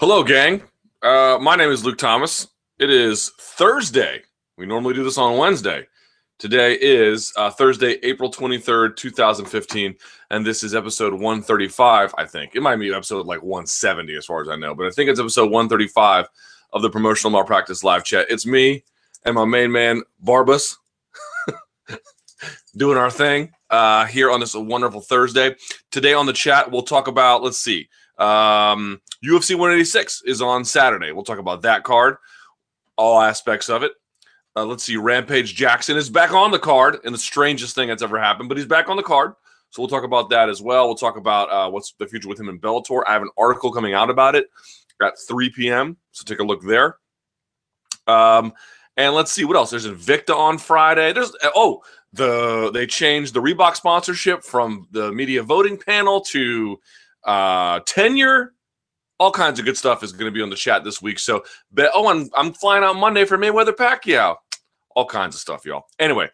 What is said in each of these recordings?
Hello, gang. Uh, my name is Luke Thomas. It is Thursday. We normally do this on Wednesday. Today is uh, Thursday, April 23rd, 2015, and this is episode 135, I think. It might be episode like 170 as far as I know, but I think it's episode 135 of the Promotional Malpractice Live Chat. It's me and my main man, Barbas, doing our thing uh, here on this wonderful Thursday. Today on the chat, we'll talk about, let's see, um, UFC 186 is on Saturday. We'll talk about that card, all aspects of it. Uh, let's see, Rampage Jackson is back on the card, and the strangest thing that's ever happened, but he's back on the card. So we'll talk about that as well. We'll talk about uh, what's the future with him in Bellator. I have an article coming out about it at 3 p.m. So take a look there. Um, and let's see what else. There's Invicta on Friday. There's oh the they changed the Reebok sponsorship from the media voting panel to uh, tenure. All kinds of good stuff is going to be on the chat this week. So, but, oh, I'm, I'm flying out Monday for Mayweather Pacquiao. All kinds of stuff, y'all. Anyway,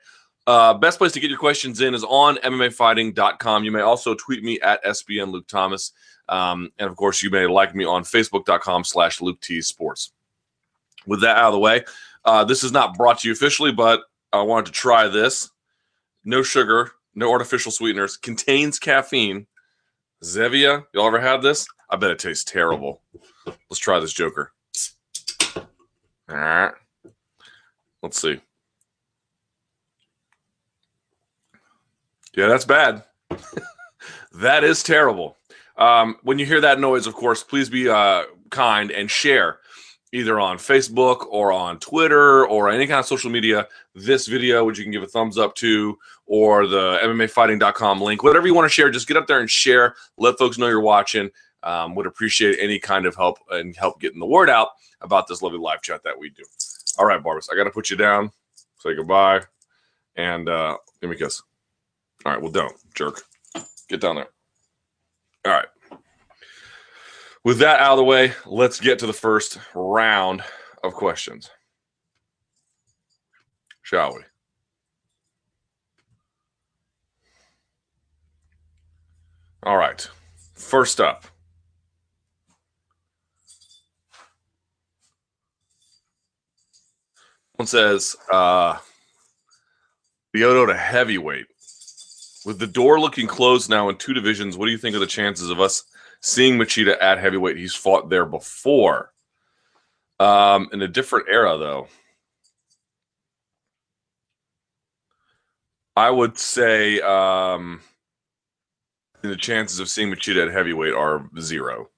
uh, best place to get your questions in is on MMAfighting.com. You may also tweet me at SBN Luke Thomas. Um, and of course, you may like me on Facebook.com slash Luke T Sports. With that out of the way, uh, this is not brought to you officially, but I wanted to try this. No sugar, no artificial sweeteners, contains caffeine. Zevia, y'all ever had this? I bet it tastes terrible. Let's try this Joker. All right. Let's see. Yeah, that's bad. that is terrible. Um, when you hear that noise, of course, please be uh, kind and share either on Facebook or on Twitter or any kind of social media this video, which you can give a thumbs up to, or the MMAfighting.com link, whatever you want to share. Just get up there and share. Let folks know you're watching. Um, would appreciate any kind of help and help getting the word out about this lovely live chat that we do. All right, Barbas, I got to put you down. Say goodbye and uh, give me a kiss. All right, well, don't jerk. Get down there. All right. With that out of the way, let's get to the first round of questions. Shall we? All right. First up. One says, uh, Lyoto to heavyweight. With the door looking closed now in two divisions, what do you think of the chances of us seeing Machida at heavyweight? He's fought there before. Um, in a different era, though. I would say um, the chances of seeing Machida at heavyweight are zero.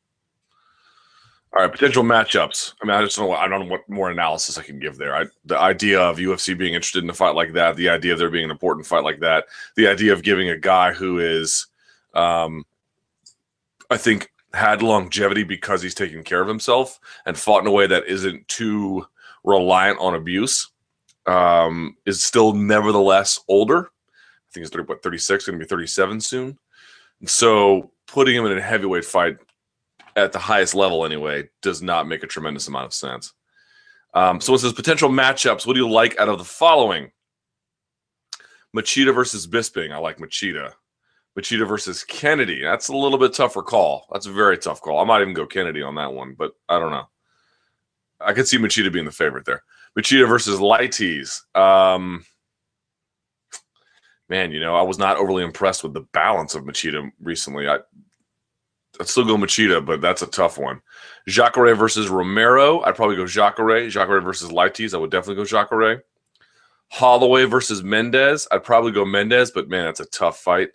All right, potential matchups. I mean, I just don't know. I don't know what more analysis I can give there. I, the idea of UFC being interested in a fight like that, the idea of there being an important fight like that, the idea of giving a guy who is, um, I think, had longevity because he's taken care of himself and fought in a way that isn't too reliant on abuse, um, is still nevertheless older. I think he's 30, what, 36, going to be 37 soon. And so putting him in a heavyweight fight at the highest level anyway does not make a tremendous amount of sense. Um, so it says potential matchups. What do you like out of the following? Machida versus Bisping. I like Machida. Machida versus Kennedy. That's a little bit tougher call. That's a very tough call. I might even go Kennedy on that one, but I don't know. I could see Machida being the favorite there. Machida versus Leites. Um, man, you know, I was not overly impressed with the balance of Machida recently. I I'd still go Machida, but that's a tough one. Jacare versus Romero. I'd probably go Jacare. Jacare versus Leites. I would definitely go Jacare. Holloway versus Mendes. I'd probably go Mendes, but man, that's a tough fight.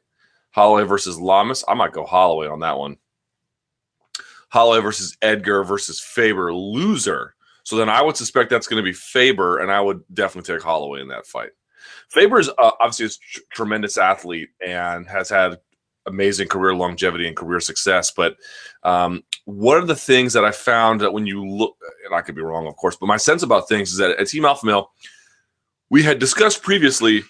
Holloway versus Lamas. I might go Holloway on that one. Holloway versus Edgar versus Faber. Loser. So then I would suspect that's going to be Faber, and I would definitely take Holloway in that fight. Faber is uh, obviously a tr- tremendous athlete and has had amazing career longevity and career success. But um, one of the things that I found that when you look, and I could be wrong, of course, but my sense about things is that at Team Alpha Male, we had discussed previously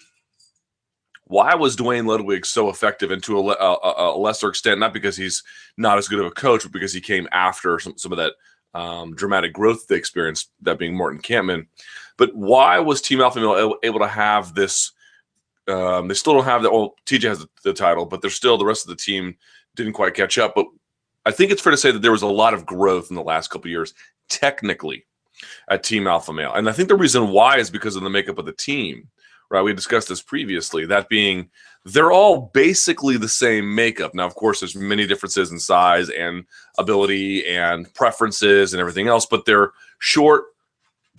why was Duane Ludwig so effective and to a, a, a, lesser extent, not because he's not as good of a coach, but because he came after some, some of that um, dramatic growth they experienced, that being Martin Kampmann. But why was Team Alpha Male able to have this um, they still don't have the. Well, TJ has the, the, title, but they're still the rest of the team didn't quite catch up. But I think it's fair to say that there was a lot of growth in the last couple years, technically, at Team Alpha Male. And I think the reason why is because of the makeup of the team, right? We discussed this previously, that being they're all basically the same makeup. Now, of course, there's many differences in size and ability and preferences and everything else, but they're short,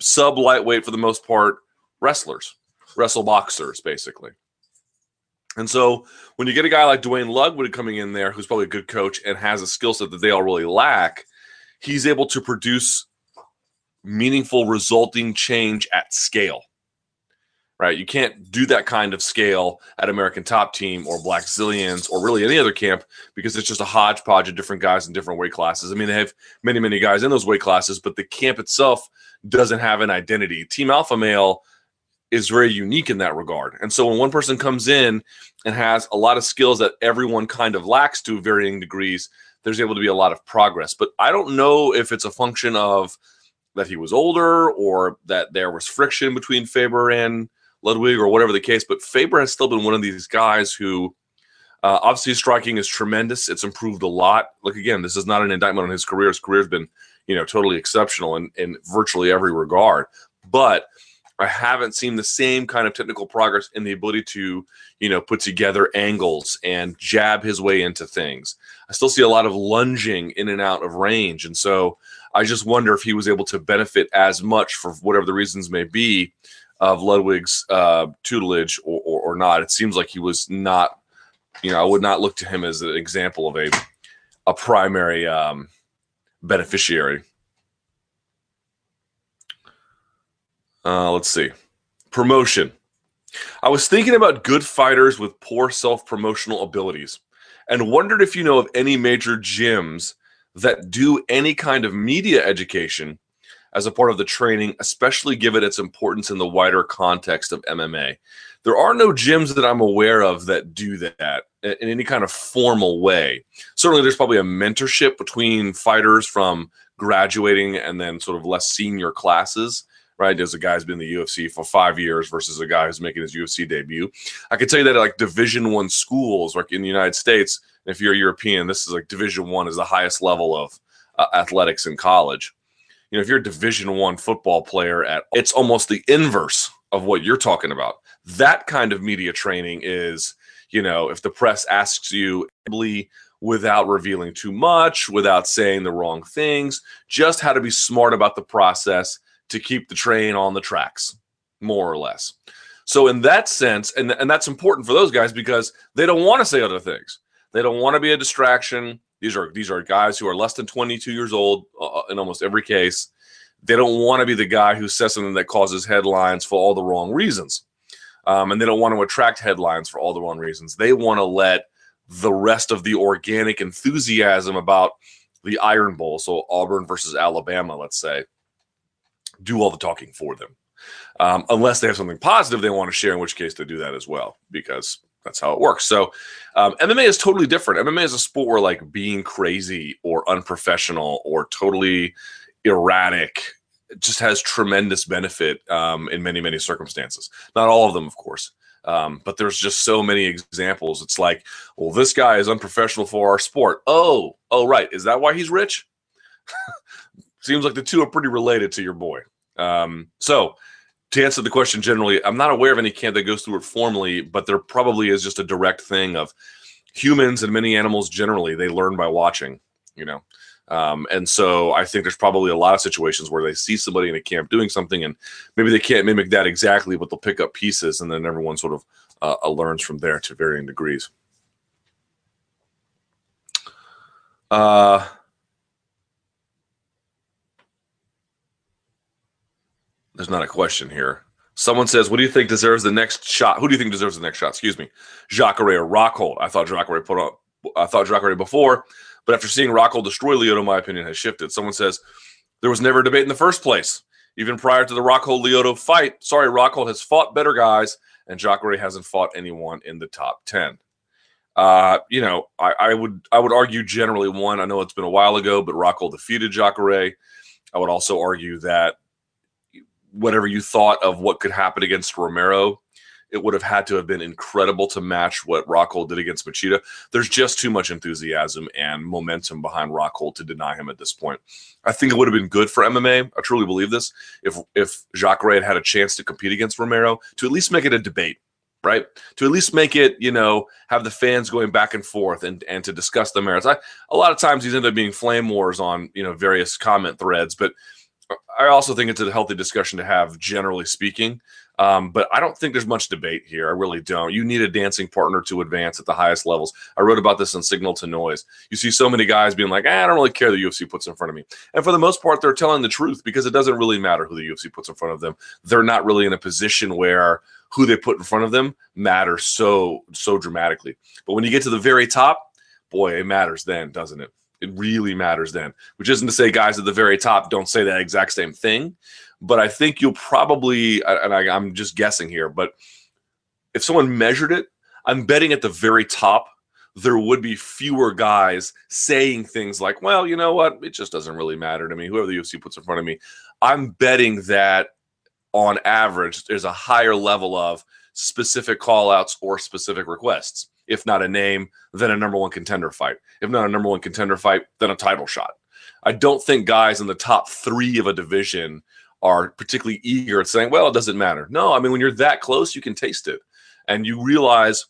sub lightweight for the most part wrestlers, wrestle boxers, basically. And so when you get a guy like Duane Ludwig coming in there, who's probably a good coach and has a skill set that they all really lack, he's able to produce meaningful resulting change at scale. Right? You can't do that kind of scale at American Top Team or Blackzilians or really any other camp because it's just a hodgepodge of different guys in different weight classes. I mean, they have many, many guys in those weight classes, but the camp itself doesn't have an identity. Team Alpha Male is very unique in that regard. And so when one person comes in and has a lot of skills that everyone kind of lacks to varying degrees, there's able to be a lot of progress. But I don't know if it's a function of that he was older or that there was friction between Faber and Ludwig or whatever the case. But Faber has still been one of these guys who uh, obviously striking is tremendous. It's improved a lot. Look again, this is not an indictment on his career. His career has been, you know, totally exceptional in, in virtually every regard. But I haven't seen the same kind of technical progress in the ability to, you know, put together angles and jab his way into things. I still see a lot of lunging in and out of range. And so I just wonder if he was able to benefit as much for whatever the reasons may be of Ludwig's uh, tutelage or, or, or not. It seems like he was not, you know, I would not look to him as an example of a, a primary um, beneficiary. Uh, let's see. Promotion. I was thinking about good fighters with poor self promotional abilities and wondered if you know of any major gyms that do any kind of media education as a part of the training, especially given its importance in the wider context of MMA. There are no gyms that I'm aware of that do that in any kind of formal way. Certainly, there's probably a mentorship between fighters from graduating and then sort of less senior classes right? There's a guy who's been in the UFC for five years versus a guy who's making his UFC debut. I can tell you that like Division One schools, like in the United States, if you're European, this is like Division One is the highest level of uh, athletics in college. You know, if you're a Division One football player, at it's almost the inverse of what you're talking about. That kind of media training is, you know, if the press asks you without revealing too much, without saying the wrong things, just how to be smart about the process to keep the train on the tracks, more or less. So in that sense, and, and that's important for those guys because they don't want to say other things. They don't want to be a distraction. These are these are guys who are less than 22 years old uh, uh, in almost every case. They don't want to be the guy who says something that causes headlines for all the wrong reasons. Um, and they don't want to attract headlines for all the wrong reasons. They want to let the rest of the organic enthusiasm about the Iron Bowl, so Auburn versus Alabama, let's say, do all the talking for them. Um, unless they have something positive they want to share, in which case they do that as well, because that's how it works. So um, MMA is totally different. MMA is a sport where like being crazy or unprofessional or totally erratic just has tremendous benefit um, in many many circumstances. Not all of them, of course. Um, but there's just so many examples. It's like, well, this guy is unprofessional for our sport. Oh, oh, right. Is that why he's rich? Seems like the two are pretty related to your boy. Um, so, to answer the question generally, I'm not aware of any camp that goes through it formally, but there probably is just a direct thing of humans and many animals generally, they learn by watching, you know. Um, and so I think there's probably a lot of situations where they see somebody in a camp doing something and maybe they can't mimic that exactly, but they'll pick up pieces and then everyone sort of uh, uh learns from there to varying degrees. Uh, there's not a question here. Someone says, "What do you think deserves the next shot? Who do you think deserves the next shot?" Excuse me, Jacare or Rockhold. I thought Jacare put up. I thought Jacare before, but after seeing Rockhold destroy Lyoto, my opinion has shifted. Someone says there was never a debate in the first place, even prior to the Rockhold Lyoto fight. Sorry, Rockhold has fought better guys, and Jacare hasn't fought anyone in the top ten. Uh, you know, I, I, would I would argue generally one. I know it's been a while ago, but Rockhold defeated Jacare. I would also argue that whatever you thought of what could happen against Romero it would have had to have been incredible to match what Rockhold did against Machida. There's just too much enthusiasm and momentum behind Rockhold to deny him at this point. I think it would have been good for MMA. I truly believe this. If if Jacare had had a chance to compete against Romero, to at least make it a debate, right? To at least make it, you know, have the fans going back and forth and and to discuss the merits. I, a lot of times these end up being flame wars on you know various comment threads, but I also think it's a healthy discussion to have, generally speaking. Um, but I don't think there's much debate here. I really don't. You need a dancing partner to advance at the highest levels. I wrote about this in Signal to Noise. You see so many guys being like, eh, I don't really care the UFC puts in front of me. And for the most part, they're telling the truth because it doesn't really matter who the UFC puts in front of them. They're not really in a position where who they put in front of them matters so, so dramatically. But when you get to the very top, boy, it matters then, doesn't it? It really matters then, which isn't to say guys at the very top don't say that exact same thing but I think you'll probably, and I, I'm just guessing here, but if someone measured it, I'm betting at the very top there would be fewer guys saying things like, well, you know what? It just doesn't really matter to me. Whoever the UFC puts in front of me. I'm betting that on average, there's a higher level of specific call outs or specific requests. If not a name, then a number one contender fight. If not a number one contender fight, then a title shot. I don't think guys in the top three of a division are particularly eager at saying, well, it doesn't matter. No, I mean, when you're that close, you can taste it and you realize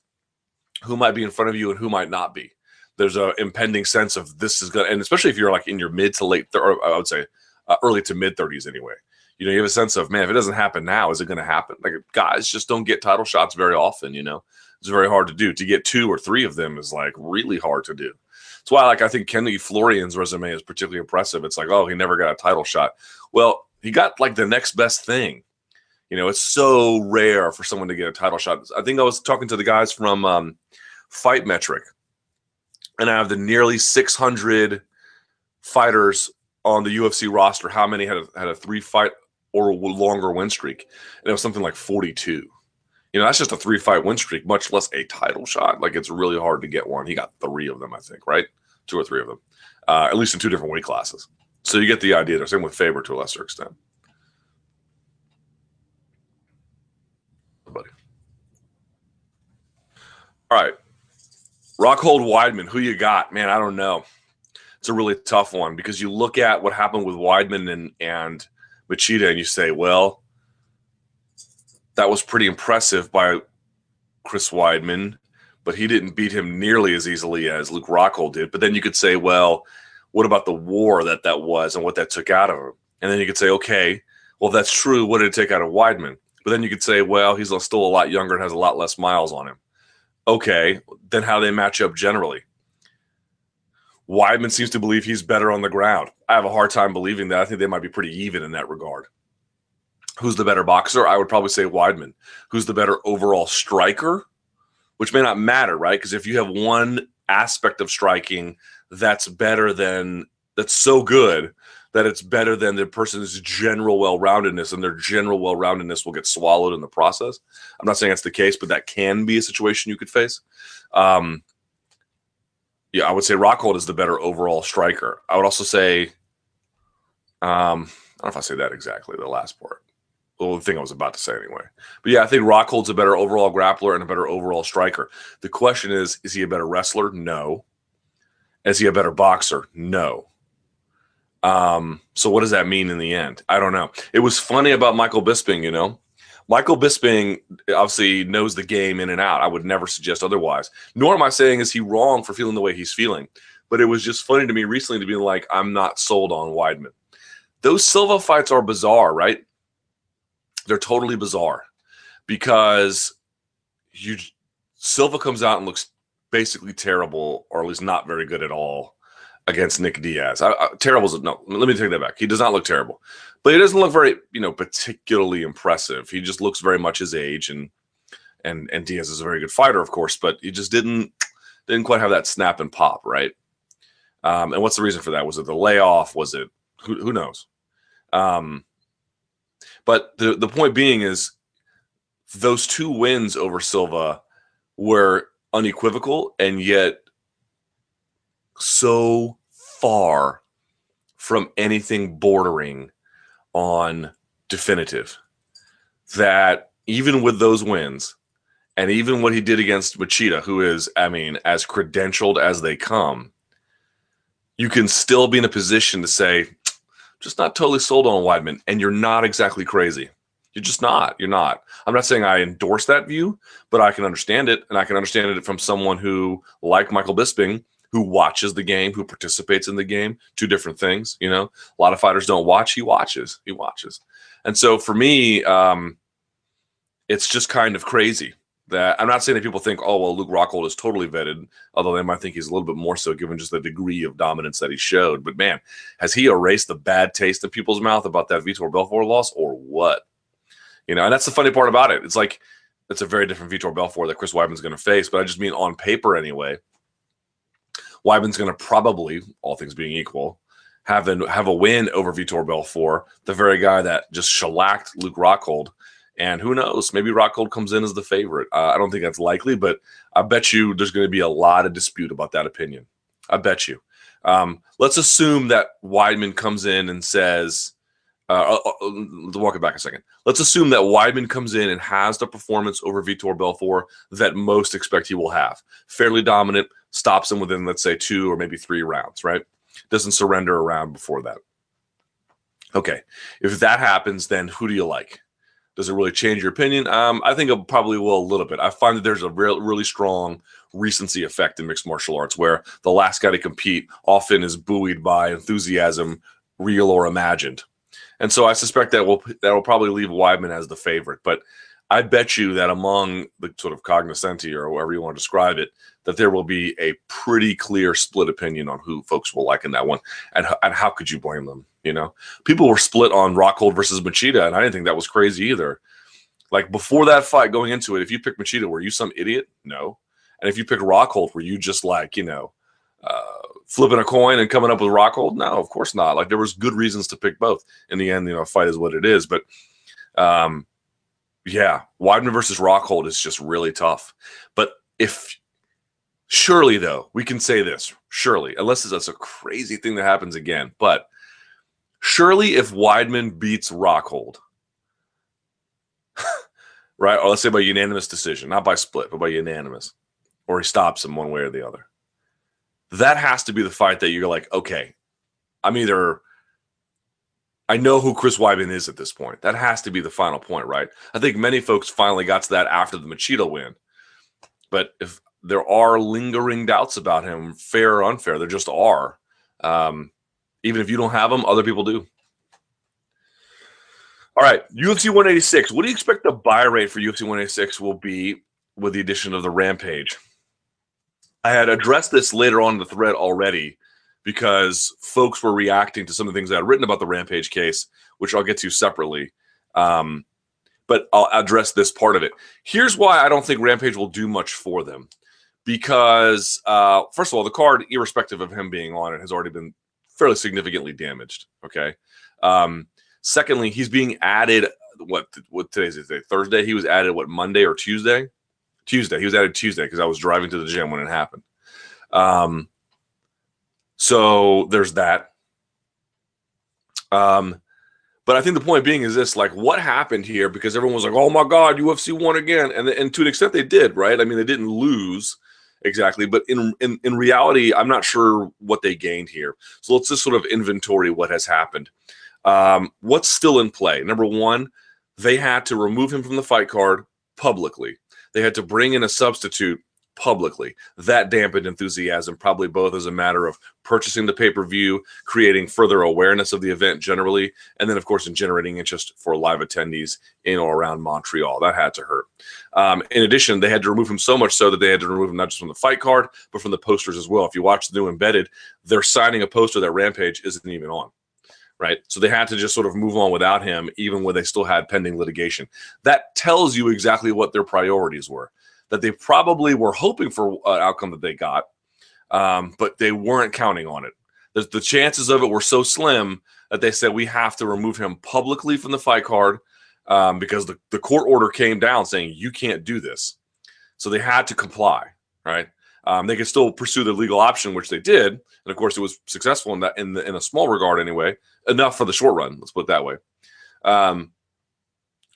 who might be in front of you and who might not be. There's a impending sense of this is going to, and especially if you're like in your mid to late, I would say uh, early to mid 30s anyway. You know, you have a sense of, man, if it doesn't happen now, is it going to happen? Like guys just don't get title shots very often, you know. It's very hard to do. To get two or three of them is like really hard to do. That's why, like, I think Kenny Florian's resume is particularly impressive. It's like, oh, he never got a title shot. Well, he got like the next best thing. You know, it's so rare for someone to get a title shot. I think I was talking to the guys from um, Fight Metric, and I have the nearly 600 fighters on the UFC roster. How many had a, had a three fight or longer win streak? And it was something like 42. You know, that's just a three fight win streak, much less a title shot. Like it's really hard to get one. He got three of them, I think, right? Two or three of them, uh, at least in two different weight classes. So you get the idea. The same with Faber to a lesser extent. Buddy. All right. Rockhold Weidman, who you got? Man, I don't know. It's a really tough one because you look at what happened with Weidman and, and Machida and you say, well, that was pretty impressive by Chris Weidman, but he didn't beat him nearly as easily as Luke Rockhold did. But then you could say, well, what about the war that that was and what that took out of him? And then you could say, okay, well, that's true. What did it take out of Weidman? But then you could say, well, he's still a lot younger and has a lot less miles on him. Okay, then how they match up generally? Weidman seems to believe he's better on the ground. I have a hard time believing that. I think they might be pretty even in that regard. Who's the better boxer? I would probably say Weidman. Who's the better overall striker? Which may not matter, right? Because if you have one aspect of striking that's better than that's so good that it's better than the person's general well-roundedness and their general well-roundedness will get swallowed in the process i'm not saying that's the case but that can be a situation you could face um, yeah i would say rockhold is the better overall striker i would also say um, i don't know if i say that exactly the last part the thing I was about to say anyway. But yeah, I think Rockhold's a better overall grappler and a better overall striker. The question is, is he a better wrestler? No. Is he a better boxer? No. Um, so what does that mean in the end? I don't know. It was funny about Michael Bisping, you know. Michael Bisping obviously knows the game in and out. I would never suggest otherwise. Nor am I saying is he wrong for feeling the way he's feeling. But it was just funny to me recently to be like, I'm not sold on Weidman. Those Silva fights are bizarre, right? They're totally bizarre because you Silva comes out and looks basically terrible, or at least not very good at all against Nick Diaz. I, I, terrible is no. Let me take that back. He does not look terrible, but he doesn't look very, you know, particularly impressive. He just looks very much his age, and and and Diaz is a very good fighter, of course, but he just didn't didn't quite have that snap and pop, right? Um, and what's the reason for that? Was it the layoff? Was it who, who knows? Um, but the the point being is those two wins over Silva were unequivocal and yet so far from anything bordering on definitive that even with those wins, And even what he did against Machida, who is, I mean, as credentialed as they come, you can still be in a position to say, just not totally sold on Weidman. And you're not exactly crazy. You're just not. You're not. I'm not saying I endorse that view, but I can understand it. And I can understand it from someone who, like Michael Bisping, who watches the game, who participates in the game. Two different things, you know. A lot of fighters don't watch. He watches. He watches. And so for me, um, it's just kind of crazy that I'm not saying that people think, oh well, Luke Rockhold is totally vetted, although they might think he's a little bit more so given just the degree of dominance that he showed. But man, has he erased the bad taste in people's mouth about that Vitor Belfort loss, or what? You know, and that's the funny part about it. It's like it's a very different Vitor Belfort that Chris Weidman's going to face, but I just mean on paper anyway. Weidman's going to probably, all things being equal, have a, have a win over Vitor Belfort, the very guy that just shellacked Luke Rockhold and who knows? Maybe Rockhold comes in as the favorite. Uh, I don't think that's likely, but I bet you there's going to be a lot of dispute about that opinion. I bet you. Um, let's assume that Weidman comes in and says, uh, uh, uh walk it back a second. Let's assume that Weidman comes in and has the performance over Vitor Belfort that most expect he will have. Fairly dominant, stops him within, let's say, two or maybe three rounds, right? Doesn't surrender around before that. Okay. If that happens, then who do you like? Does it really change your opinion? Um, I think it probably will a little bit. I find that there's a real, really strong recency effect in mixed martial arts where the last guy to compete often is buoyed by enthusiasm, real or imagined. And so I suspect that will that will probably leave Weidman as the favorite. But I bet you that among the sort of cognoscenti or however you want to describe it, that there will be a pretty clear split opinion on who folks will like in that one. And, and how could you blame them? You know, people were split on Rockhold versus Machida, and I didn't think that was crazy either. Like before that fight, going into it, if you picked Machida, were you some idiot? No. And if you picked Rockhold, were you just like you know, uh, flipping a coin and coming up with Rockhold? No, of course not. Like there was good reasons to pick both. In the end, you know, fight is what it is. But um, yeah, Weidman versus Rockhold is just really tough. But if surely though, we can say this surely, unless it's a crazy thing that happens again, but Surely, if Weidman beats Rockhold, right, or let's say by unanimous decision, not by split, but by unanimous, or he stops him one way or the other, that has to be the fight that you're like, okay, I'm either. I know who Chris Weidman is at this point. That has to be the final point, right? I think many folks finally got to that after the Machida win. But if there are lingering doubts about him, fair or unfair, there just are. Um, even if you don't have them, other people do. All right, UFC 186. What do you expect the buy rate for UFC 186 will be with the addition of the Rampage? I had addressed this later on the thread already because folks were reacting to some of the things I had written about the Rampage case, which I'll get to separately. Um, but I'll address this part of it. Here's why I don't think Rampage will do much for them. Because, uh, first of all, the card, irrespective of him being on it, has already been fairly significantly damaged. Okay. Um, secondly, he's being added. What what today's day? Thursday. He was added what Monday or Tuesday? Tuesday. He was added Tuesday because I was driving to the gym when it happened. Um, so there's that. Um, but I think the point being is this: like, what happened here? Because everyone was like, "Oh my God, UFC won again," and and to an extent they did, right? I mean, they didn't lose exactly. But in, in in reality, I'm not sure what they gained here. So let's just sort of inventory what has happened. Um, what's still in play? Number one, they had to remove him from the fight card publicly. They had to bring in a substitute publicly. That dampened enthusiasm, probably both as a matter of purchasing the pay per view, creating further awareness of the event generally, and then, of course, in generating interest for live attendees in or around Montreal. That had to hurt. Um, in addition, they had to remove him so much so that they had to remove him not just from the fight card, but from the posters as well. If you watch the new embedded, they're signing a poster that Rampage isn't even on right? So they had to just sort of move on without him, even when they still had pending litigation. That tells you exactly what their priorities were that they probably were hoping for an outcome that they got, um, but they weren't counting on it. The, the chances of it were so slim that they said we have to remove him publicly from the fight card um, because the, the court order came down saying you can't do this. So they had to comply, right? Um, they could still pursue the legal option, which they did, and of course it was successful in that in the, in a small regard anyway, enough for the short run. Let's put it that way. Um,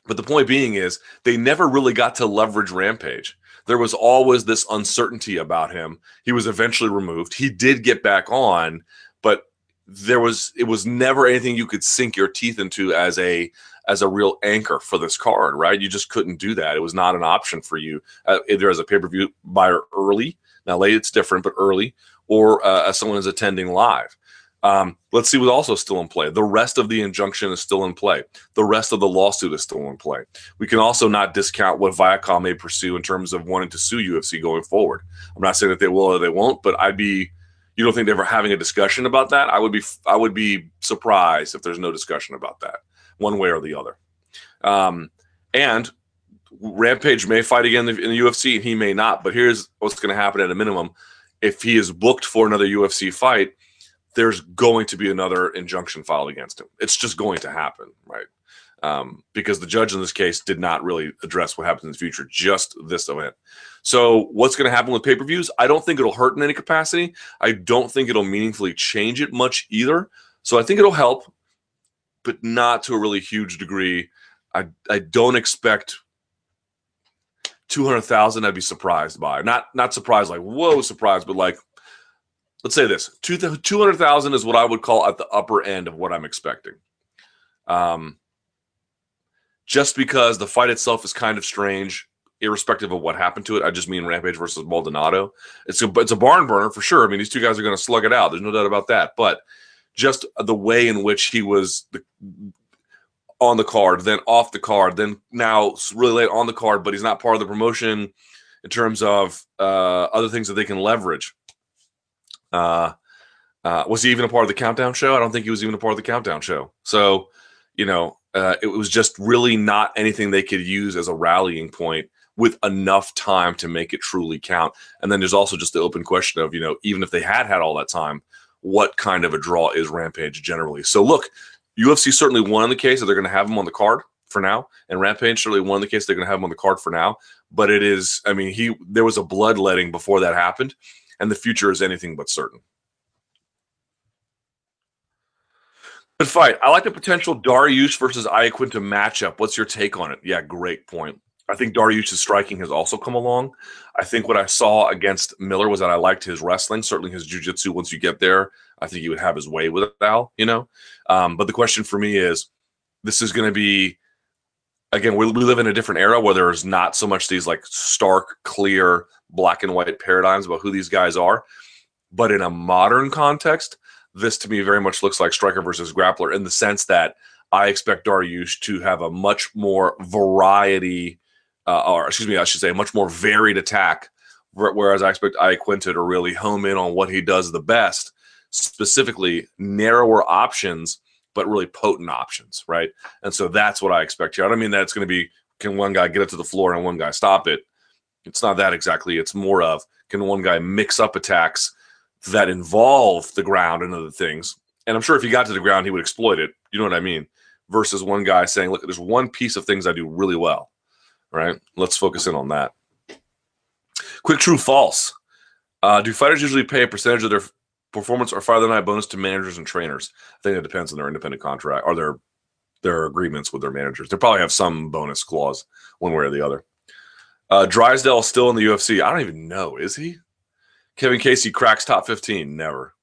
But the point being is they never really got to leverage Rampage. There was always this uncertainty about him. He was eventually removed. He did get back on, but there was it was never anything you could sink your teeth into as a as a real anchor for this card, right? You just couldn't do that. It was not an option for you uh, either as a pay per view buyer early. Now late it's different, but early, or uh, as someone is attending live. Um, let's see what's also still in play. The rest of the injunction is still in play. The rest of the lawsuit is still in play. We can also not discount what Viacom may pursue in terms of wanting to sue UFC going forward. I'm not saying that they will or they won't, but I'd be. You don't think they're having a discussion about that? I would be. I would be surprised if there's no discussion about that, one way or the other. Um, and Rampage may fight again in the UFC, and he may not. But here's what's going to happen at a minimum: if he is booked for another UFC fight there's going to be another injunction filed against him. It's just going to happen, right? Um, because the judge in this case did not really address what happens in the future, just this event. So, what's going to happen with pay per views? I don't think it'll hurt in any capacity. I don't think it'll meaningfully change it much either. So, I think it'll help, but not to a really huge degree. I, I don't expect 200,000 I'd be surprised by. Not not surprised like whoa surprised but like let's say this 200,000 is what I would call at the upper end of what I'm expecting. Um, just because the fight itself is kind of strange, irrespective of what happened to it. I just mean Rampage versus Maldonado. It's a it's a barn burner for sure. I mean, these two guys are going to slug it out. There's no doubt about that. But just the way in which he was the, on the card, then off the card, then now really late on the card, but he's not part of the promotion in terms of uh, other things that they can leverage. Uh, uh, was he even a part of the countdown show? I don't think he was even a part of the countdown show. So, you know, uh, it was just really not anything they could use as a rallying point with enough time to make it truly count. And then there's also just the open question of, you know, even if they had had all that time, what kind of a draw is Rampage generally? So, look, UFC certainly won the case that they're going to have him on the card for now, and Rampage certainly won the case they're going to have him on the card for now. But it is, I mean, he there was a bloodletting before that happened, and the future is anything but certain. Good fight. I like the potential Dariush versus Iaquinta matchup. What's your take on it? Yeah, great point. I think Dariush's striking has also come along. I think what I saw against Miller was that I liked his wrestling, certainly his jiu-jitsu. Once you get there, I think he would have his way with Al, you know. Um, but the question for me is, this is going to be again. We, we live in a different era where there's not so much these like stark, clear black and white paradigms about who these guys are. But in a modern context, this to me very much looks like striker versus grappler in the sense that I expect Dariush to have a much more variety, uh, or excuse me, I should say, a much more varied attack. Whereas I expect Iaquinta to really home in on what he does the best, specifically narrower options, but really potent options, right? And so that's what I expect here. I don't mean that it's going to be can one guy get it to the floor and one guy stop it. It's not that exactly. It's more of can one guy mix up attacks that involve the ground and other things. And I'm sure if he got to the ground, he would exploit it. You know what I mean? Versus one guy saying, look, there's one piece of things I do really well. Right? Let's focus in on that. Quick true false. Uh, do fighters usually pay a percentage of their performance or the night bonus to managers and trainers? I think it depends on their independent contract or their their agreements with their managers. They probably have some bonus clause one way or the other. Uh, Drysdale still in the UFC. I don't even know. Is he? Kevin Casey cracks top 15. Never.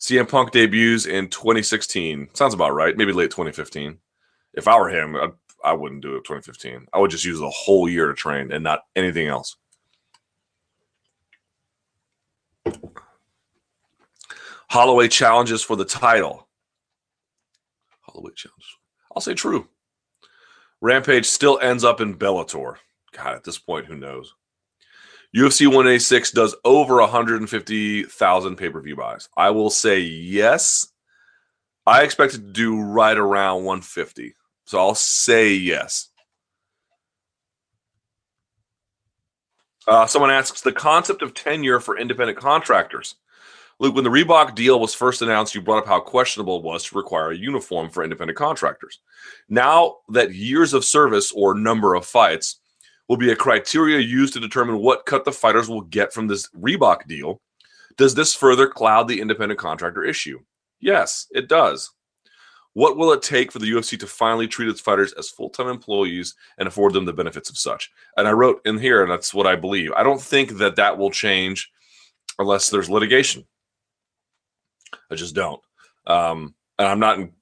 CM Punk debuts in 2016. Sounds about right. Maybe late 2015. If I were him, I'd, I would not do it 2015. I would just use the whole year to train and not anything else. Holloway challenges for the title. Holloway challenges. I'll say true. Rampage still ends up in Bellator. God, at this point, who knows? UFC 186 does over 150,000 pay per view buys. I will say yes. I expect it to do right around 150. So I'll say yes. Uh, someone asks the concept of tenure for independent contractors. Luke, when the Reebok deal was first announced, you brought up how questionable it was to require a uniform for independent contractors. Now that years of service or number of fights will be a criteria used to determine what cut the fighters will get from this Reebok deal. Does this further cloud the independent contractor issue? Yes, it does. What will it take for the UFC to finally treat its fighters as full time employees and afford them the benefits of such? And I wrote in here, and that's what I believe. I don't think that that will change unless there's litigation. I just don't. Um, and I'm not. In,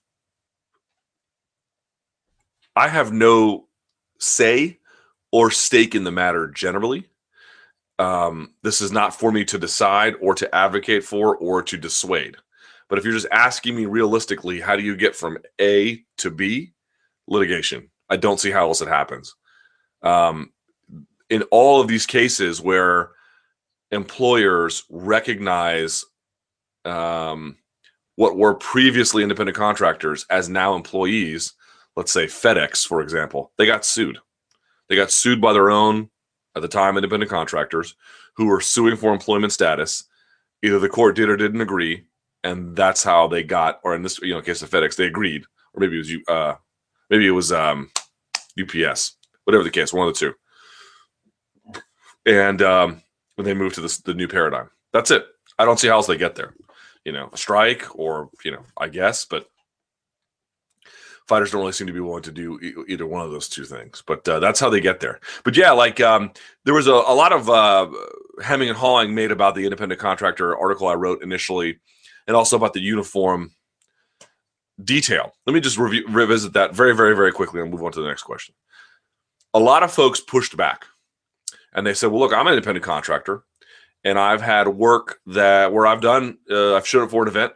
I have no say or stake in the matter generally. Um, this is not for me to decide or to advocate for or to dissuade. But if you're just asking me realistically, how do you get from A to B? Litigation. I don't see how else it happens. Um, in all of these cases where employers recognize um, what were previously independent contractors as now employees, let's say FedEx, for example, they got sued. They got sued by their own, at the time, independent contractors who were suing for employment status. Either the court did or didn't agree, and that's how they got, or in this you know case of FedEx, they agreed, or maybe it was you, uh, maybe it was um, UPS, whatever the case, one of the two. And um, when they moved to this, the new paradigm, that's it. I don't see how else they get there. You know, a strike, or you know, I guess, but fighters don't really seem to be willing to do e- either one of those two things. But uh, that's how they get there. But yeah, like um, there was a, a lot of uh, hemming and hawing made about the independent contractor article I wrote initially, and also about the uniform detail. Let me just review, revisit that very, very, very quickly and move on to the next question. A lot of folks pushed back, and they said, "Well, look, I'm an independent contractor." And I've had work that where I've done, uh, I've showed up for an event,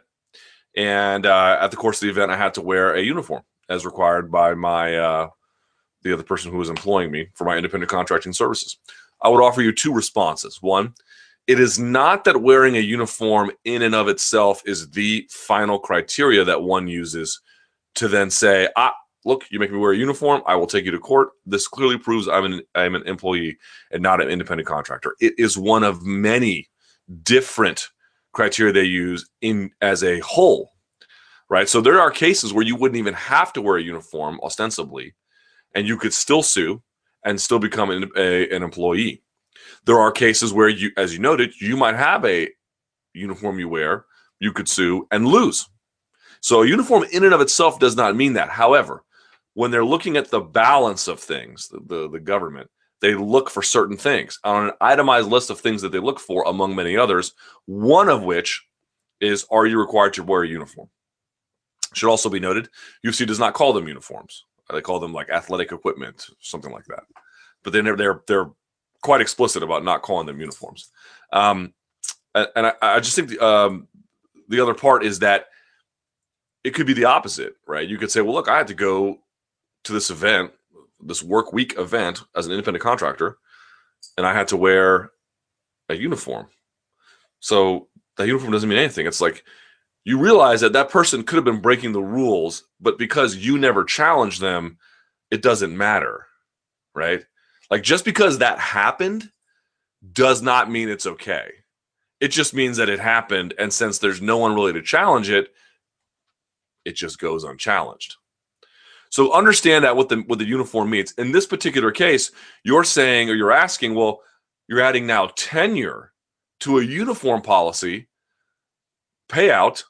and uh, at the course of the event, I had to wear a uniform as required by my uh, the other person who was employing me for my independent contracting services. I would offer you two responses. One, it is not that wearing a uniform in and of itself is the final criteria that one uses to then say, ah, look, you make me wear a uniform, I will take you to court. This clearly proves I'm an I'm an employee and not an independent contractor. It is one of many different criteria they use in as a whole right? So there are cases where you wouldn't even have to wear a uniform ostensibly, and you could still sue and still become an, a, an employee. There are cases where you, as you noted, you might have a uniform you wear, you could sue and lose. So a uniform in and of itself does not mean that. However, when they're looking at the balance of things, the, the, the government, they look for certain things on an itemized list of things that they look for, among many others. One of which is, are you required to wear a uniform? Should also be noted, UFC does not call them uniforms. They call them like athletic equipment, something like that. But they never they're they're quite explicit about not calling them uniforms. Um, and, and I, I, just think the, um, the other part is that it could be the opposite, right? You could say, well, look, I had to go to this event, this work week event as an independent contractor, and I had to wear a uniform. So that uniform doesn't mean anything. It's like you realize that that person could have been breaking the rules, but because you never challenged them, it doesn't matter, right? Like just because that happened does not mean it's okay. It just means that it happened, and since there's no one really to challenge it, it just goes unchallenged. So understand that what the what the uniform means. In this particular case, you're saying or you're asking, well, you're adding now tenure to a uniform policy payout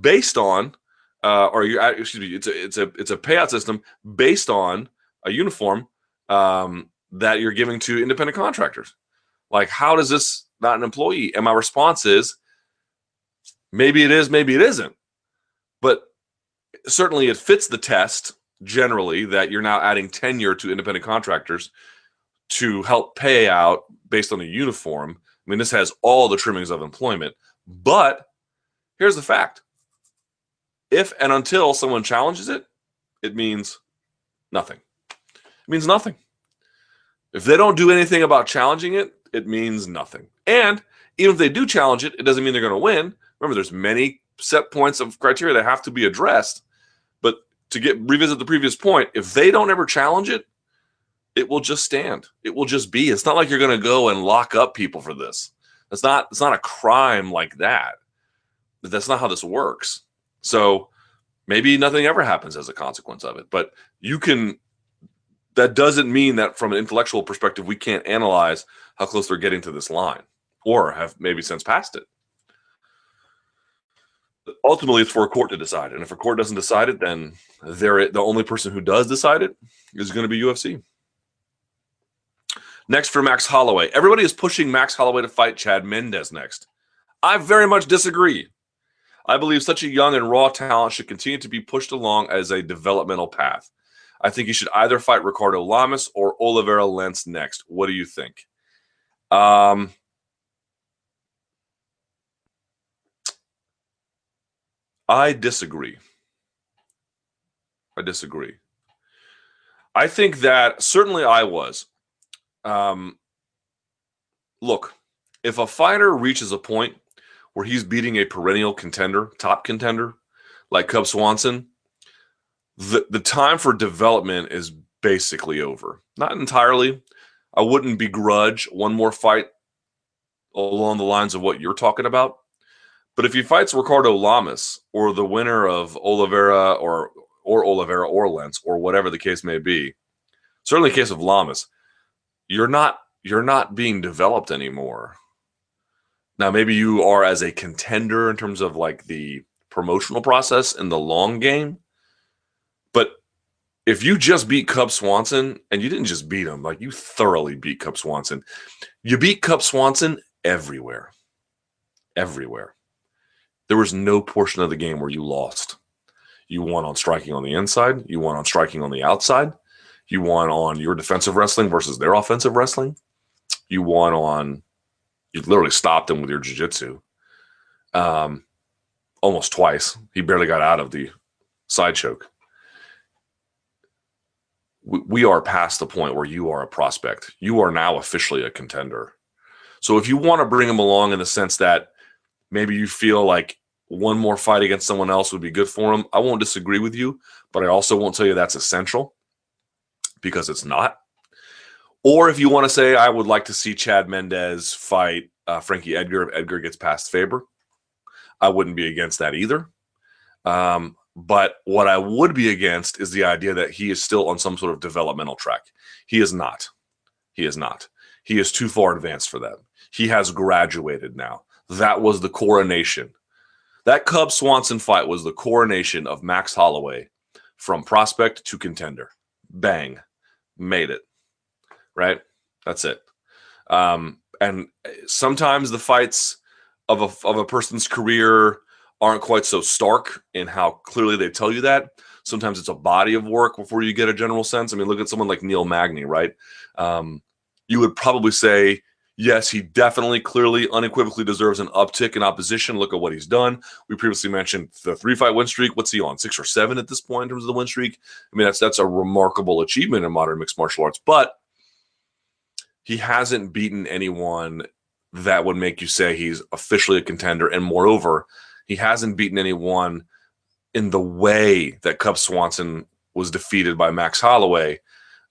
based on, uh, or you excuse me, it's a it's a it's a payout system based on a uniform um, that you're giving to independent contractors. Like, how does this not an employee? And my response is, maybe it is, maybe it isn't, but certainly it fits the test generally that you're now adding tenure to independent contractors to help pay out based on a uniform. I mean, this has all the trimmings of employment, but here's the fact if and until someone challenges it, it means nothing. It means nothing. If they don't do anything about challenging it, it means nothing. And even if they do challenge it, it doesn't mean they're going to win. Remember, there's many set points of criteria that have to be addressed. But to get revisit the previous point, if they don't ever challenge it, it will just stand. It will just be. It's not like you're going to go and lock up people for this. It's not. It's not a crime like that. That's not how this works. So maybe nothing ever happens as a consequence of it. But you can, that doesn't mean that from an intellectual perspective, we can't analyze how close they're getting to this line or have maybe since passed it. ultimately it's for a court to decide. And if a court doesn't decide it, then they're the only person who does decide it is going to be UFC. Next for Max Holloway. Everybody is pushing Max Holloway to fight Chad Mendes next. I very much disagree. I believe such a young and raw talent should continue to be pushed along as a developmental path. I think he should either fight Ricardo Lamas or Oliveira Lentz next. What do you think? Um, I disagree. I disagree. I think that certainly I was. Um, look, if a fighter reaches a point where he's beating a perennial contender, top contender, like Cub Swanson, the, the time for development is basically over. Not entirely. I wouldn't begrudge one more fight along the lines of what you're talking about. But if he fights Ricardo Lamas or the winner of Oliveira or or Oliveira or Lentz or whatever the case may be, certainly case of Lamas, you're not you're not being developed anymore. Now maybe you are as a contender in terms of like the promotional process in the long game. But if you just beat Cub Swanson and you didn't just beat him, like you thoroughly beat Cub Swanson, you beat Cub Swanson everywhere. Everywhere. There was no portion of the game where you lost. You won on striking on the inside, you won on striking on the outside, you won on your defensive wrestling versus their offensive wrestling. You won on you literally stopped him with your jiu-jitsu. Um almost twice. He barely got out of the side choke. We, we are past the point where you are a prospect. You are now officially a contender. So if you want to bring him along in the sense that maybe you feel like one more fight against someone else would be good for him. I won't disagree with you, but I also won't tell you that's essential because it's not. Or if you want to say, I would like to see Chad Mendes fight uh, Frankie Edgar if Edgar gets past Faber, I wouldn't be against that either. Um, but what I would be against is the idea that he is still on some sort of developmental track. He is not. He is not. He is too far advanced for that. He has graduated now. That was the coronation. That Cub Swanson fight was the coronation of Max Holloway from prospect to contender. Bang. Made it. Right? That's it. Um, and sometimes the fights of a, of a person's career aren't quite so stark in how clearly they tell you that. Sometimes it's a body of work before you get a general sense. I mean, look at someone like Neil Magny, right? Um, you would probably say Yes, he definitely, clearly, unequivocally deserves an uptick in opposition. Look at what he's done. We previously mentioned the three fight win streak. What's he on? Six or seven at this point in terms of the win streak? I mean, that's that's a remarkable achievement in modern mixed martial arts. But he hasn't beaten anyone that would make you say he's officially a contender. And moreover, he hasn't beaten anyone in the way that Cub Swanson was defeated by Max Holloway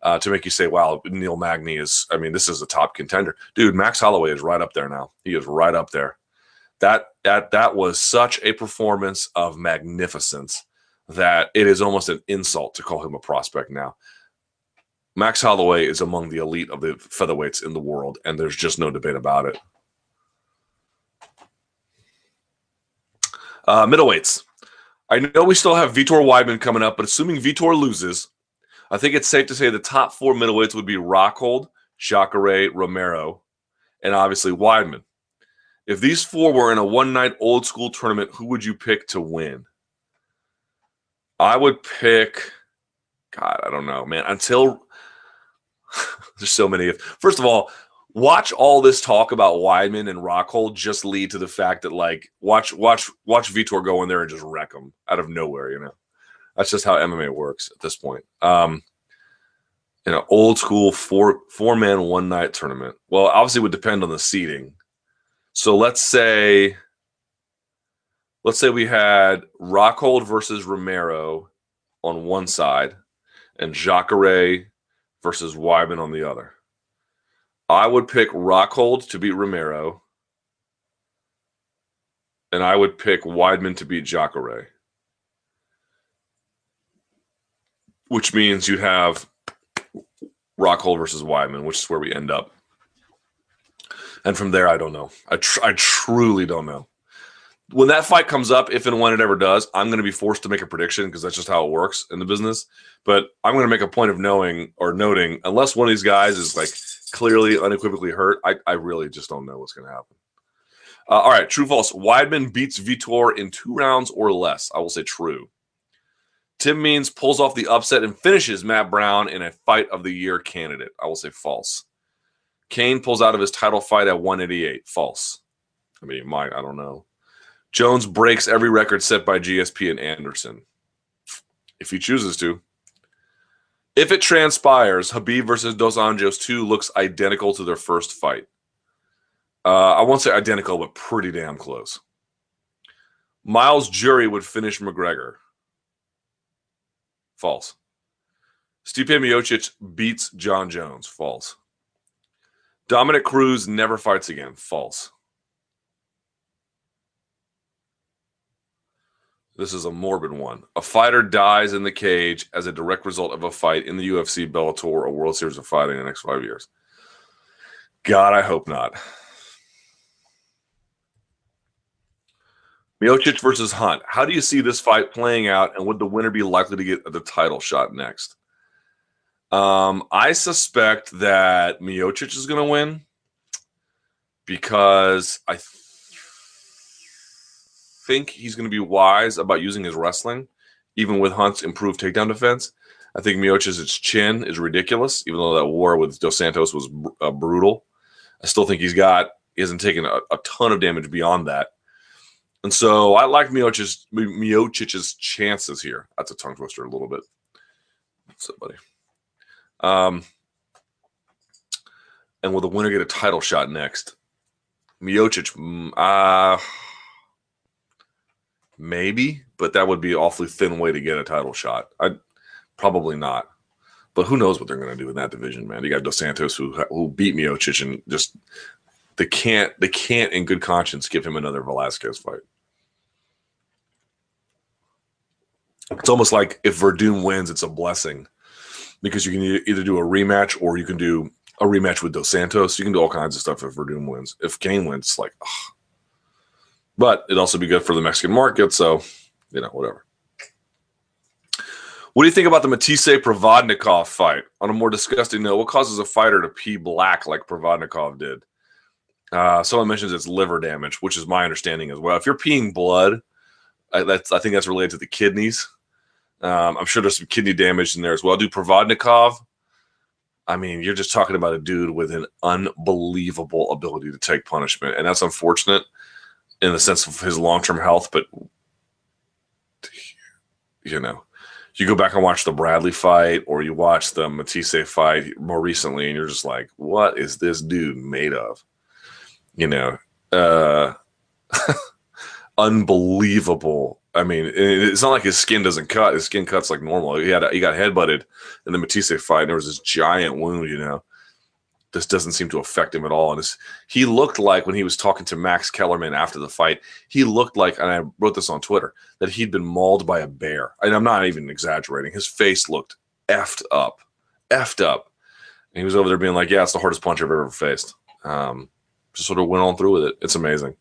uh, to make you say, wow, Neil Magny is, I mean, this is a top contender. Dude, Max Holloway is right up there now. He is right up there. That that that was such a performance of magnificence that it is almost an insult to call him a prospect now. Max Holloway is among the elite of the featherweights in the world, and there's just no debate about it. Uh, middleweights. I know we still have Vitor Weidman coming up, but assuming Vitor loses, I think it's safe to say the top four middleweights would be Rockhold, Jacare, Romero, and obviously Weidman. If these four were in a one night old school tournament, who would you pick to win? I would pick, God, I don't know, man. Until there's so many. First of all, watch all this talk about Weidman and Rockhold just lead to the fact that like watch watch watch Vitor go in there and just wreck them out of nowhere, you know. That's just how MMA works at this point. Um, in an old school four four man one night tournament. Well, obviously, would depend on the seating. So let's say, let's say we had Rockhold versus Romero on one side, and Jacare versus Weidman on the other. I would pick Rockhold to beat Romero, and I would pick Weidman to beat Jacare. which means you have Rockhold versus Weidman, which is where we end up. And from there, I don't know. I tr- I truly don't know. When that fight comes up, if and when it ever does, I'm going to be forced to make a prediction because that's just how it works in the business. But I'm going to make a point of knowing or noting, unless one of these guys is like clearly unequivocally hurt, I, I really just don't know what's going to happen. Uh, all right, true false. Weidman beats Vitor in two rounds or less. I will say true. Tim Means pulls off the upset and finishes Matt Brown in a fight of the year candidate. I will say false. Cain pulls out of his title fight at 188. False. I mean, might. I don't know. Jones breaks every record set by GSP and Anderson. If he chooses to. If it transpires, Khabib versus Dos Anjos 2 looks identical to their first fight. Uh, I won't say identical, but pretty damn close. Miles Jury would finish McGregor. False. Stipe Miocic beats Jon Jones. False. Dominick Cruz never fights again. False. This is a morbid one. A fighter dies in the cage as a direct result of a fight in the UFC, Bellator, or World Series of Fighting in the next five years. God, I hope not. Miocic versus Hunt. How do you see this fight playing out, and would the winner be likely to get the title shot next? Um, I suspect that Miocic is going to win because I think he's going to be wise about using his wrestling, even with Hunt's improved takedown defense. I think Miocic's chin is ridiculous, even though that war with Dos Santos was uh, brutal. I still think he's got he hasn't taken a, a ton of damage beyond that. And so I like Miocic's, Miocic's chances here. That's a tongue twister a little bit. What's up, buddy? Um, and will the winner get a title shot next? Miocic, ah. uh, maybe, but that would be awfully thin way to get a title shot. I probably not. But who knows what they're going to do in that division, man? You got Dos Santos who who beat Miocic and just they can't they can't in good conscience give him another Velasquez fight. It's almost like if Werdum wins, it's a blessing because you can either do a rematch or you can do a rematch with Dos Santos. You can do all kinds of stuff if Werdum wins. If Cain wins, it's like, ugh. But it'd also be good for the Mexican market. So, you know, whatever. What do you think about the Matthysse Provodnikov fight? On a more disgusting note, what causes a fighter to pee black like Provodnikov did? Uh, someone mentions it's liver damage, which is my understanding as well. If you're peeing blood, I, that's I think that's related to the kidneys. Um, I'm sure there's some kidney damage in there as well. Do Provodnikov? I mean, you're just talking about a dude with an unbelievable ability to take punishment, and that's unfortunate in the sense of his long term health. But you know, you go back and watch the Bradley fight, or you watch the Matthysse fight more recently, and you're just like, what is this dude made of? You know, uh, unbelievable I mean, it's not like his skin doesn't cut. His skin cuts like normal. He had he got headbutted in the Matthysse fight, and there was this giant wound. You know, this doesn't seem to affect him at all. And he looked like when he was talking to Max Kellerman after the fight, he looked like, and I wrote this on Twitter, that he'd been mauled by a bear. And I'm not even exaggerating. His face looked effed up, effed up. And he was over there being like, "Yeah, it's the hardest punch I've ever faced." Um, just sort of went on through with it. It's amazing.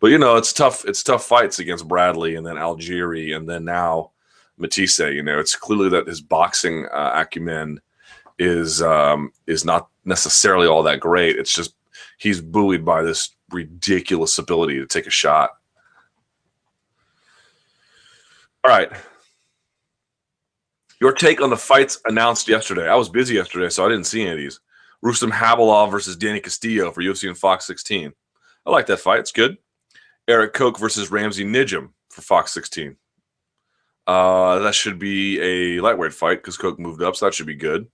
But you know, it's tough. It's tough fights against Bradley and then Algieri and then now Matthysse. You know, it's clearly that his boxing uh, acumen is um, is not necessarily all that great. It's just he's buoyed by this ridiculous ability to take a shot. All right. Your take on the fights announced yesterday. I was busy yesterday, so I didn't see any of these. Rustam Khabilov versus Danny Castillo for UFC and Fox 16. I like that fight. It's good. Erik Koch versus Ramsey Nijem for Fox 16. Uh, that should be a lightweight fight because Koch moved up, so that should be good.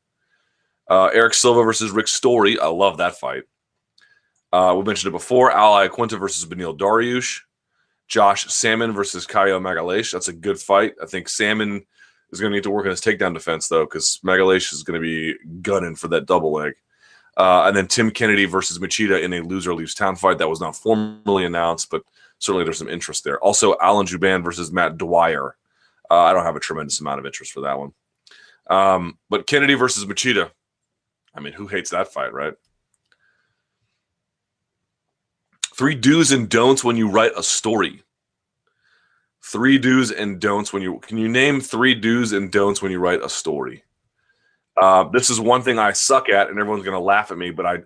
Uh, Erick Silva versus Rick Story. I love that fight. Uh, we mentioned it before. Al Iaquinta versus Beneil Dariush. Josh Samman versus Caio Magalhães. That's a good fight. I think Samman is going to need to work on his takedown defense, though, because Magalhães is going to be gunning for that double leg. Uh, and then Tim Kennedy versus Machida in a loser leaves town fight that was not formally announced, but certainly there's some interest there. Also, Alan Jouban versus Matt Dwyer. Uh, I don't have a tremendous amount of interest for that one. Um, but Kennedy versus Machida. I mean, who hates that fight, right? Three do's and don'ts when you write a story. Three do's and don'ts when you can you name three do's and don'ts when you write a story? Uh, this is one thing I suck at, and everyone's to laugh at me. But I,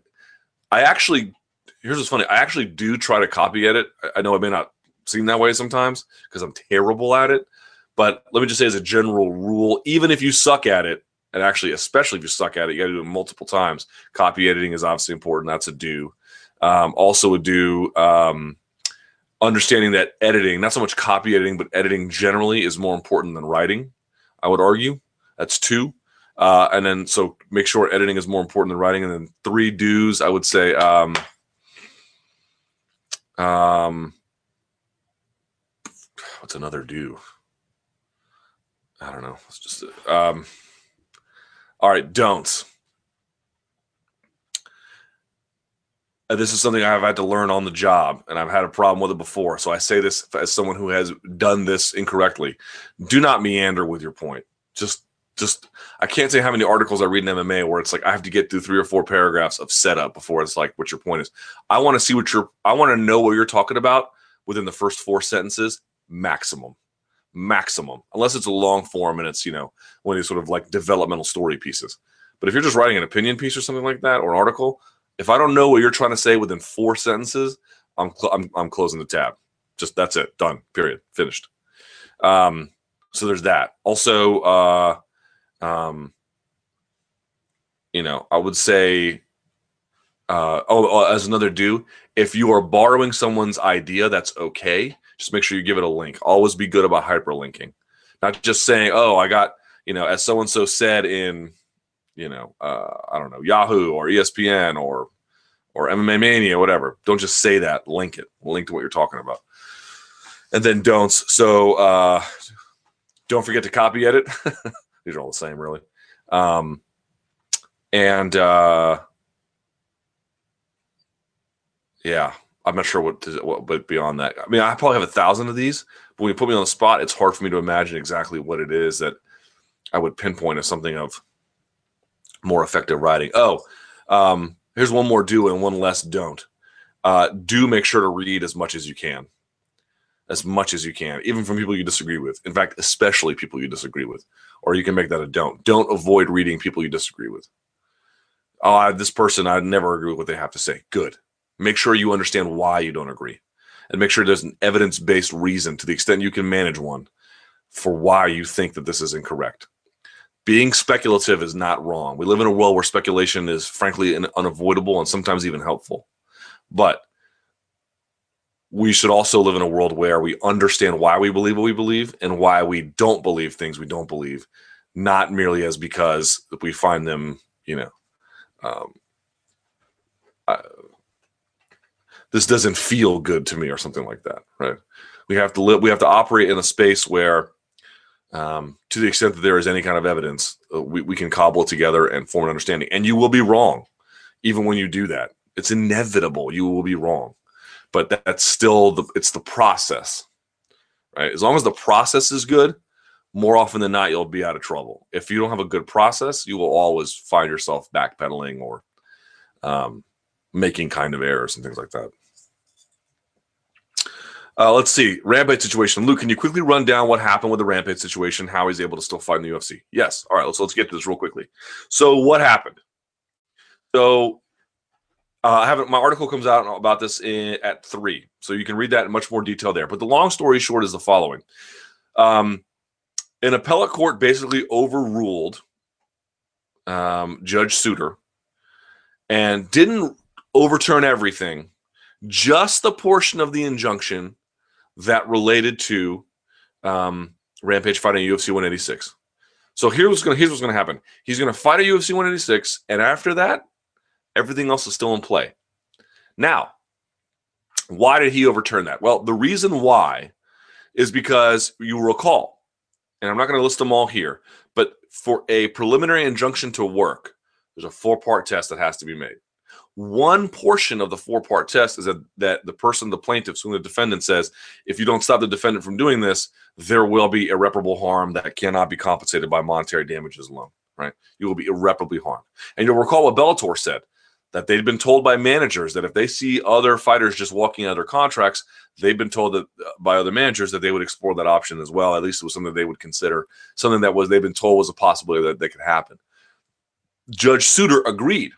I actually, here's what's funny. I actually do try to copy edit. I know it may not seem that way sometimes because I'm terrible at it. But let me just say, as a general rule, even if you suck at it, and actually, especially if you suck at it, you got to do it multiple times. Copy editing is obviously important. That's a do. Um, also, a do. Um, understanding that editing, not so much copy editing, but editing generally is more important than writing. I would argue that's two. Uh, and then so make sure editing is more important than writing. And then three do's, I would say. Um, um, what's another do? I don't know. It's just um, all right. Don'ts. Uh, this is something I've had to learn on the job, and I've had a problem with it before. So I say this as someone who has done this incorrectly. Do not meander with your point. Just, just I can't say how many articles I read in MMA where it's like I have to get through three or four paragraphs of setup before it's like what your point is. I want to see what you're. I want to know what you're talking about within the first four sentences, maximum, maximum. Unless it's a long form and it's you know one of these sort of like developmental story pieces. But if you're just writing an opinion piece or something like that or an article, if I don't know what you're trying to say within four sentences, I'm cl- I'm, I'm closing the tab. Just that's it. Done. Period. Finished. Um, so there's that. Also, uh, um, you know, I would say, uh, oh, oh, as another do, if you are borrowing someone's idea, that's okay. Just make sure you give it a link. Always be good about hyperlinking, not just saying, oh, I got, you know, as so and so said in you know, uh, I don't know, Yahoo or ESPN or or MMA Mania, whatever. Don't just say that. Link it. Link to what you're talking about. And then don'ts. So uh, don't forget to copy edit. These are all the same, really. Um, and uh, yeah, I'm not sure what to, what, but beyond that, I mean, I probably have a thousand of these. But when you put me on the spot, it's hard for me to imagine exactly what it is that I would pinpoint as something of more effective writing. Oh, um, here's one more do and one less don't. Uh, do make sure to read as much as you can, as much as you can, even from people you disagree with. In fact, especially people you disagree with, or you can make that a don't. Don't avoid reading people you disagree with. Oh, I, this person, I never agree with what they have to say. Good. Make sure you understand why you don't agree, and make sure there's an evidence-based reason, to the extent you can manage one, for why you think that this is incorrect being speculative is not wrong. We live in a world where speculation is frankly unavoidable and sometimes even helpful. But we should also live in a world where we understand why we believe what we believe and why we don't believe things we don't believe, not merely as because we find them, you know, um, this doesn't feel good to me or something like that, right? We have to live. We have to operate in a space where um, to the extent that there is any kind of evidence, uh, we, we can cobble it together and form an understanding. And you will be wrong, even when you do that. It's inevitable. You will be wrong, but that, that's still the it's the process, right? As long as the process is good, more often than not, you'll be out of trouble. If you don't have a good process, you will always find yourself backpedaling or um, making kind of errors and things like that. Uh, let's see. Rampage situation. Luke, can you quickly run down what happened with the Rampage situation? How he's able to still fight in the UFC? Yes. All right. Let's let's get to this real quickly. So what happened? So uh, I haven't. My article comes out about this in, at three, so you can read that in much more detail there. But the long story short is the following: um, an appellate court basically overruled um, Judge Souter and didn't overturn everything, just the portion of the injunction that related to um, Rampage fighting UFC 186. So here's what's gonna here's what's to happen. He's to fight a UFC 186, and after that, everything else is still in play. Now, why did he overturn that? Well, the reason why is because you recall, and I'm not going to list them all here, but for a preliminary injunction to work, there's a four part test that has to be made. One portion of the four part test is that, that the person, the plaintiff, whom the defendant says, if you don't stop the defendant from doing this, there will be irreparable harm that cannot be compensated by monetary damages alone, right? You will be irreparably harmed. And you'll recall what Bellator said. that they'd been told by managers that if they see other fighters just walking out of their contracts, they've been told that uh, by other managers that they would explore that option as well. At least it was something they would consider, something that was they've been told was a possibility that, that could happen. Judge Souter agreed.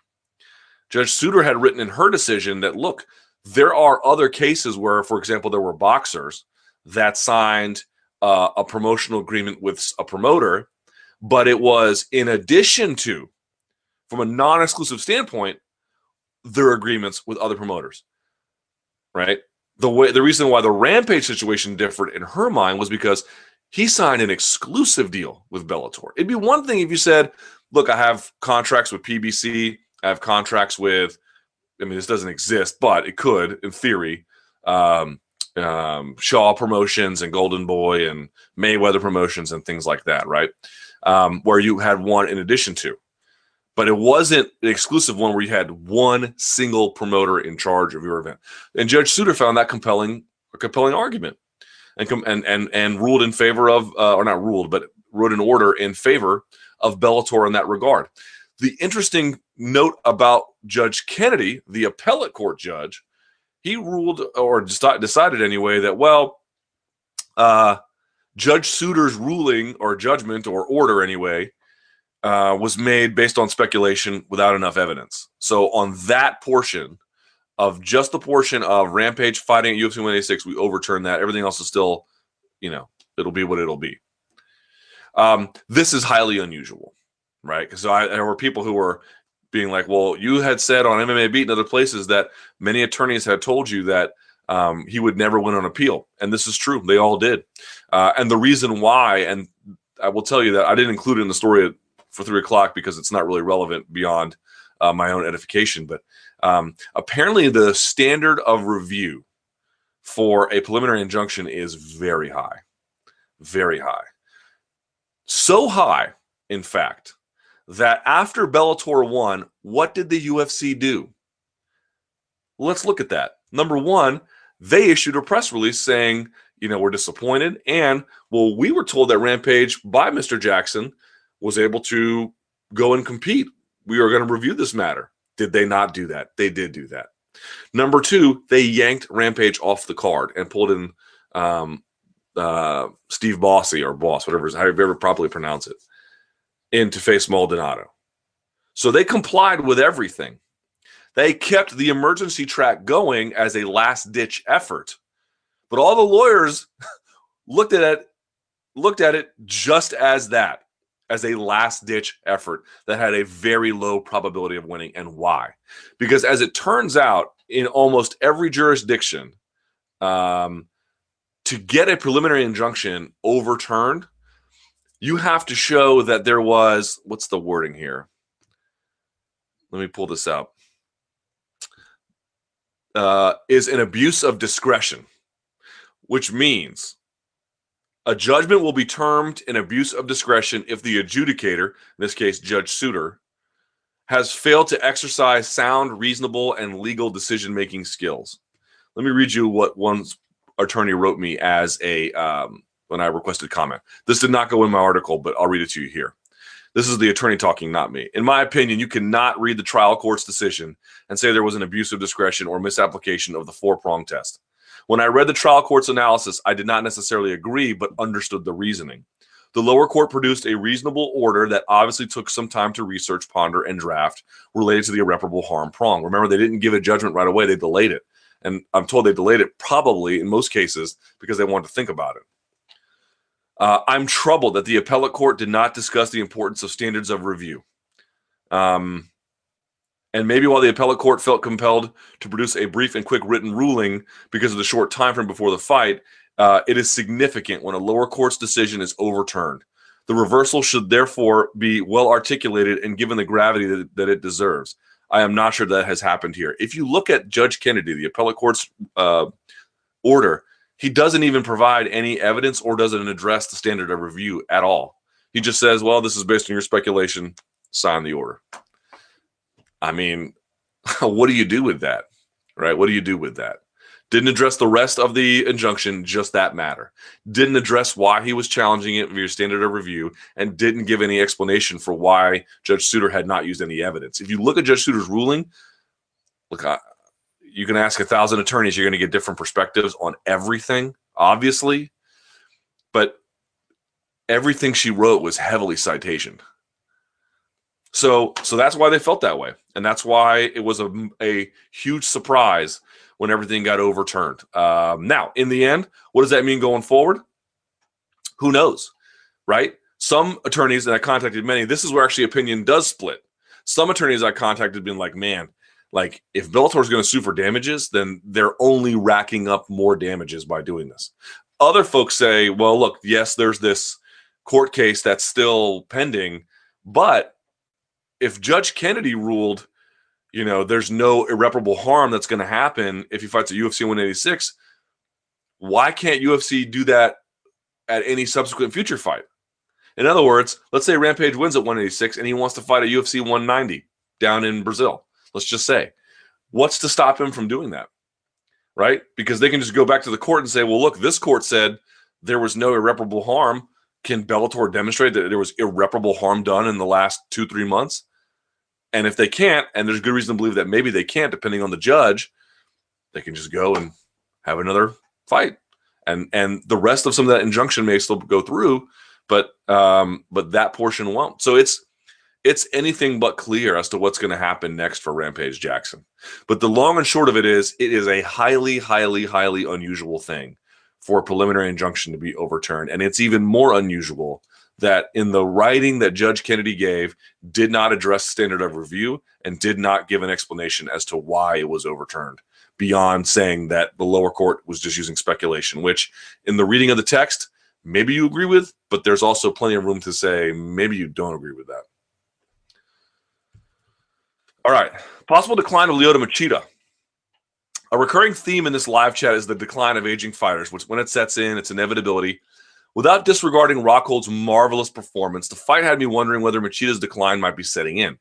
Judge Souter had written in her decision that look, there are other cases where, for example, there were boxers that signed uh, a promotional agreement with a promoter, but it was in addition to, from a non exclusive standpoint, their agreements with other promoters. Right? The way the reason why the Rampage situation differed in her mind was because he signed an exclusive deal with Bellator. It'd be one thing if you said, "Look, I have contracts with PBC, have contracts with I mean, this doesn't exist, but it could, in theory. Um, um, Shaw Promotions and Golden Boy and Mayweather Promotions and things like that, right? Um, where you had one in addition to, but it wasn't an exclusive one where you had one single promoter in charge of your event. And Judge Souter found that compelling, a compelling argument, and and and and ruled in favor of, uh, or not ruled, but wrote an order in favor of Bellator in that regard. The interesting note about Judge Kennedy, the appellate court judge, he ruled or decided anyway that, well, uh, Judge Souter's ruling or judgment or order anyway uh, was made based on speculation without enough evidence. So on that portion of just the portion of Rampage fighting at UFC 186, we overturn that. Everything else is still, you know, it'll be what it'll be. Um, this is highly unusual, right? Because there were people who were being like, well, you had said on MMA Beat and other places that many attorneys had told you that um, he would never win on appeal. And this is true. They all did. Uh, and the reason why, and I will tell you that I didn't include it in the story for three o'clock because it's not really relevant beyond uh, my own edification. But um, apparently, the standard of review for a preliminary injunction is very high. Very high. So high, in fact, that after Bellator won, what did the UFC do? Let's look at that. Number one, they issued a press release saying, you know, we're disappointed. And, well, we were told that Rampage by Mr. Jackson was able to go and compete. We are going to review this matter. Did they not do that? They did do that. Number two, they yanked Rampage off the card and pulled in um, uh, Steve Bossy or Boss, whatever, however you ever properly pronounce it in to face Maldonado. So they complied with everything. They kept the emergency track going as a last ditch effort. But all the lawyers looked at it looked at it just as that, as a last ditch effort that had a very low probability of winning and why? Because as it turns out in almost every jurisdiction um, to get a preliminary injunction overturned you have to show that there was what's the wording here? Let me pull this out Uh, is an abuse of discretion, which means a judgment will be termed an abuse of discretion if the adjudicator, in this case, Judge Souter, has failed to exercise sound, reasonable, and legal decision making skills. Let me read you what one attorney wrote me as a um, when I requested comment. This did not go in my article, but I'll read it to you here. This is the attorney talking, not me. In my opinion, you cannot read the trial court's decision and say there was an abuse of discretion or misapplication of the four prong test. When I read the trial court's analysis, I did not necessarily agree, but understood the reasoning. The lower court produced a reasonable order that obviously took some time to research, ponder, and draft related to the irreparable harm prong. Remember, they didn't give a judgment right away, they delayed it. And I'm told they delayed it probably in most cases because they wanted to think about it. Uh, I'm troubled that the appellate court did not discuss the importance of standards of review. Um, and maybe while the appellate court felt compelled to produce a brief and quick written ruling because of the short time frame before the fight, uh, it is significant when a lower court's decision is overturned. The reversal should therefore be well articulated and given the gravity that, that it deserves. I am not sure that has happened here. If you look at Judge Kennedy, the appellate court's uh, order, he doesn't even provide any evidence or doesn't address the standard of review at all. He just says, well, this is based on your speculation, sign the order. I mean, what do you do with that? Right? What do you do with that? Didn't address the rest of the injunction, just that matter. Didn't address why he was challenging it via standard of review, and didn't give any explanation for why Judge Souter had not used any evidence. If you look at Judge Souter's ruling, look, you can ask a thousand attorneys, you're going to get different perspectives on everything, obviously, but everything she wrote was heavily citation. So, so that's why they felt that way, and that's why it was a, a huge surprise when everything got overturned. Um, now, in the end, what does that mean going forward? Who knows, right? Some attorneys, and I contacted many. This is where actually opinion does split. Some attorneys I contacted been like, man, like if Bellator is going to sue for damages, then they're only racking up more damages by doing this. Other folks say, well, look, yes, there's this court case that's still pending, but if Judge Kennedy ruled, you know, there's no irreparable harm that's going to happen if he fights at UFC 186, why can't UFC do that at any subsequent future fight? In other words, let's say Rampage wins at 186 and he wants to fight at UFC 190 down in Brazil let's just say. What's to stop him from doing that? Right? Because they can just go back to the court and say, well, look, this court said there was no irreparable harm. Can Bellator demonstrate that there was irreparable harm done in the last two, three months? And if they can't, and there's good reason to believe that maybe they can't, depending on the judge, they can just go and have another fight. And and the rest of some of that injunction may still go through, but um, but that portion won't. So it's it's anything but clear as to what's going to happen next for Rampage Jackson. But the long and short of it is, it is a highly, highly, highly unusual thing for a preliminary injunction to be overturned. And it's even more unusual that in the writing that Judge Kennedy gave, did not address standard of review and did not give an explanation as to why it was overturned beyond saying that the lower court was just using speculation, which in the reading of the text, maybe you agree with, but there's also plenty of room to say maybe you don't agree with that. All right. Possible decline of Lyoto Machida. A recurring theme in this live chat is the decline of aging fighters, which when it sets in, it's inevitability. Without disregarding Rockhold's marvelous performance, the fight had me wondering whether Machida's decline might be setting in.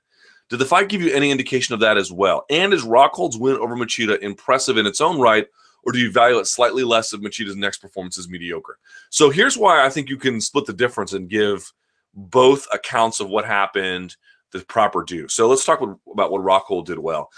Did the fight give you any indication of that as well? And is Rockhold's win over Machida impressive in its own right, or do you value it slightly less if Machida's next performance is mediocre? So here's why I think you can split the difference and give both accounts of what happened – the proper due. So let's talk about what Rockhold did well.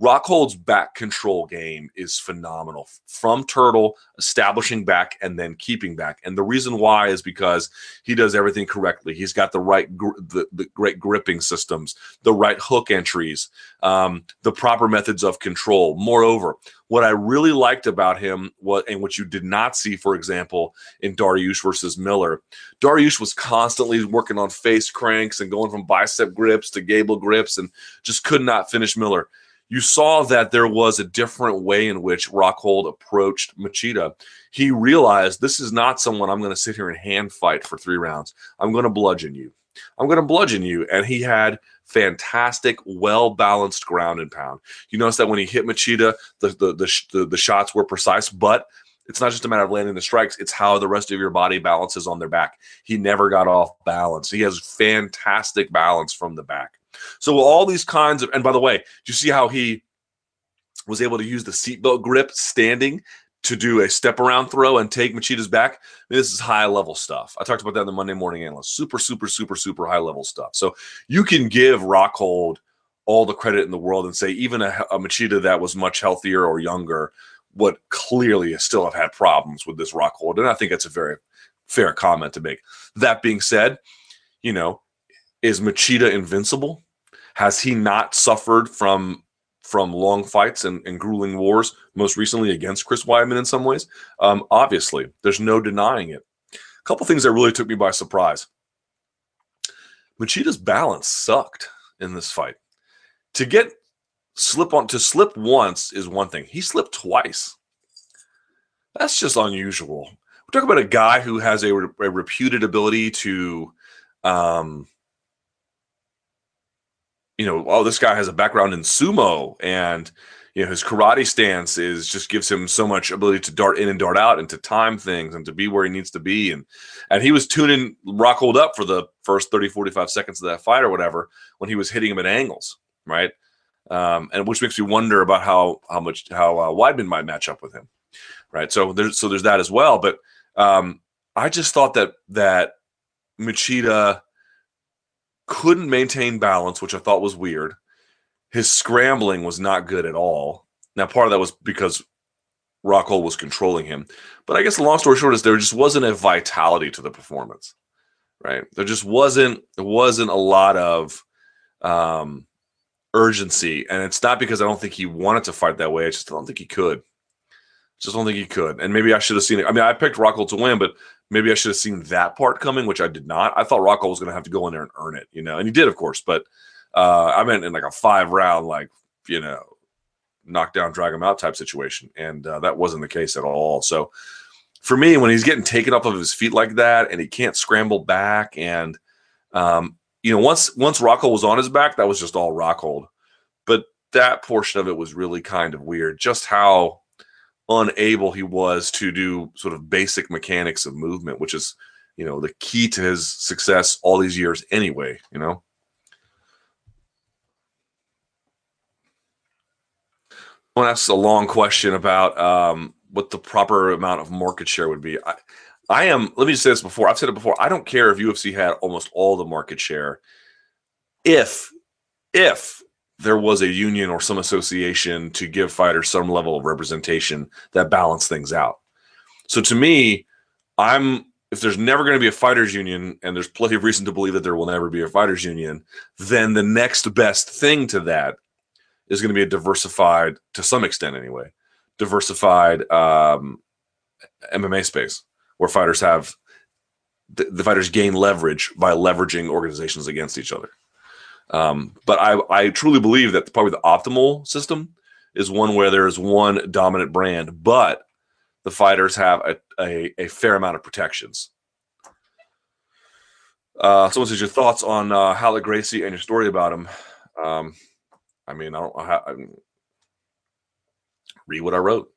Rockhold's back control game is phenomenal from Turtle, establishing back and then keeping back. And the reason why is because he does everything correctly. He's got the right, gr- the, the great gripping systems, the right hook entries, um, the proper methods of control. Moreover, what I really liked about him, what and what you did not see, for example, in Dariush versus Miller, Dariush was constantly working on face cranks and going from bicep grips to gable grips and just could not finish Miller you saw that there was a different way in which Rockhold approached Machida. He realized this is not someone I'm going to sit here and hand fight for three rounds. I'm going to bludgeon you. I'm going to bludgeon you. And he had fantastic, well balanced ground and pound. You notice that when he hit Machida, the, the, the, the, the shots were precise, but it's not just a matter of landing the strikes, it's how the rest of your body balances on their back. He never got off balance. He has fantastic balance from the back. So all these kinds of, and by the way, do you see how he was able to use the seatbelt grip standing to do a step around throw and take Machida's back? I mean, this is high level stuff. I talked about that in the Monday Morning Analyst. Super, super, super, super high level stuff. So you can give Rockhold all the credit in the world and say even a, a Machida that was much healthier or younger would clearly still have had problems with this Rockhold. And I think that's a very fair comment to make. That being said, you know, is Machida invincible? Has he not suffered from from long fights and, and grueling wars, most recently against Chris Weidman in some ways? Um, obviously, there's no denying it. A couple things that really took me by surprise. Machida's balance sucked in this fight. To get slip on to slip once is one thing. He slipped twice. That's just unusual. We're talking about a guy who has a, a reputed ability to um, you know, oh, this guy has a background in sumo and you know his karate stance is just gives him so much ability to dart in and dart out and to time things and to be where he needs to be. And and he was tuning Rockhold up for the first 30 45 seconds of that fight or whatever when he was hitting him at angles right? Um, and which makes me wonder about how how much how uh, Weidman might match up with him right? So there's so there's that as well. But um, I just thought that that Machida couldn't maintain balance, which I thought was weird. his scrambling was not good at all. Now, part of that was because Rockhold was controlling him. But I guess the long story short is there just wasn't a vitality to the performance, right? There just wasn't there wasn't a lot of um, urgency, and it's not because I don't think he wanted to fight that way. I just don't think he could. Just don't think he could. And maybe I should have seen it. I mean, I picked Rockhold to win, but maybe I should have seen that part coming, which I did not. I thought Rockhold was going to have to go in there and earn it, you know, and he did, of course. But uh, I meant in like a five round, like you know, knock down, drag him out type situation, and uh, that wasn't the case at all. So for me, when he's getting taken off of his feet like that, and he can't scramble back, and um, you know, once once Rockhold was on his back, that was just all Rockhold. But that portion of it was really kind of weird. Just how unable he was to do sort of basic mechanics of movement, which is, you know, the key to his success all these years anyway, you know. I want to ask a long question about um, what the proper amount of market share would be. I, I am. Let me just say this before. I've said it before. I don't care if UFC had almost all the market share, if if there was a union or some association to give fighters some level of representation that balance things out. So to me, I'm if there's never going to be a fighters union and there's plenty of reason to believe that there will never be a fighters union, then the next best thing to that is going to be a diversified, to some extent anyway, diversified um, MMA space where fighters have the, the, fighters gain leverage by leveraging organizations against each other. Um, but I, I truly believe that probably the optimal system is one where there is one dominant brand, but the fighters have a, a, a fair amount of protections. Uh, someone says your thoughts on uh, Ralek Gracie and your story about him. Um, I mean, I don't I, I read what I wrote.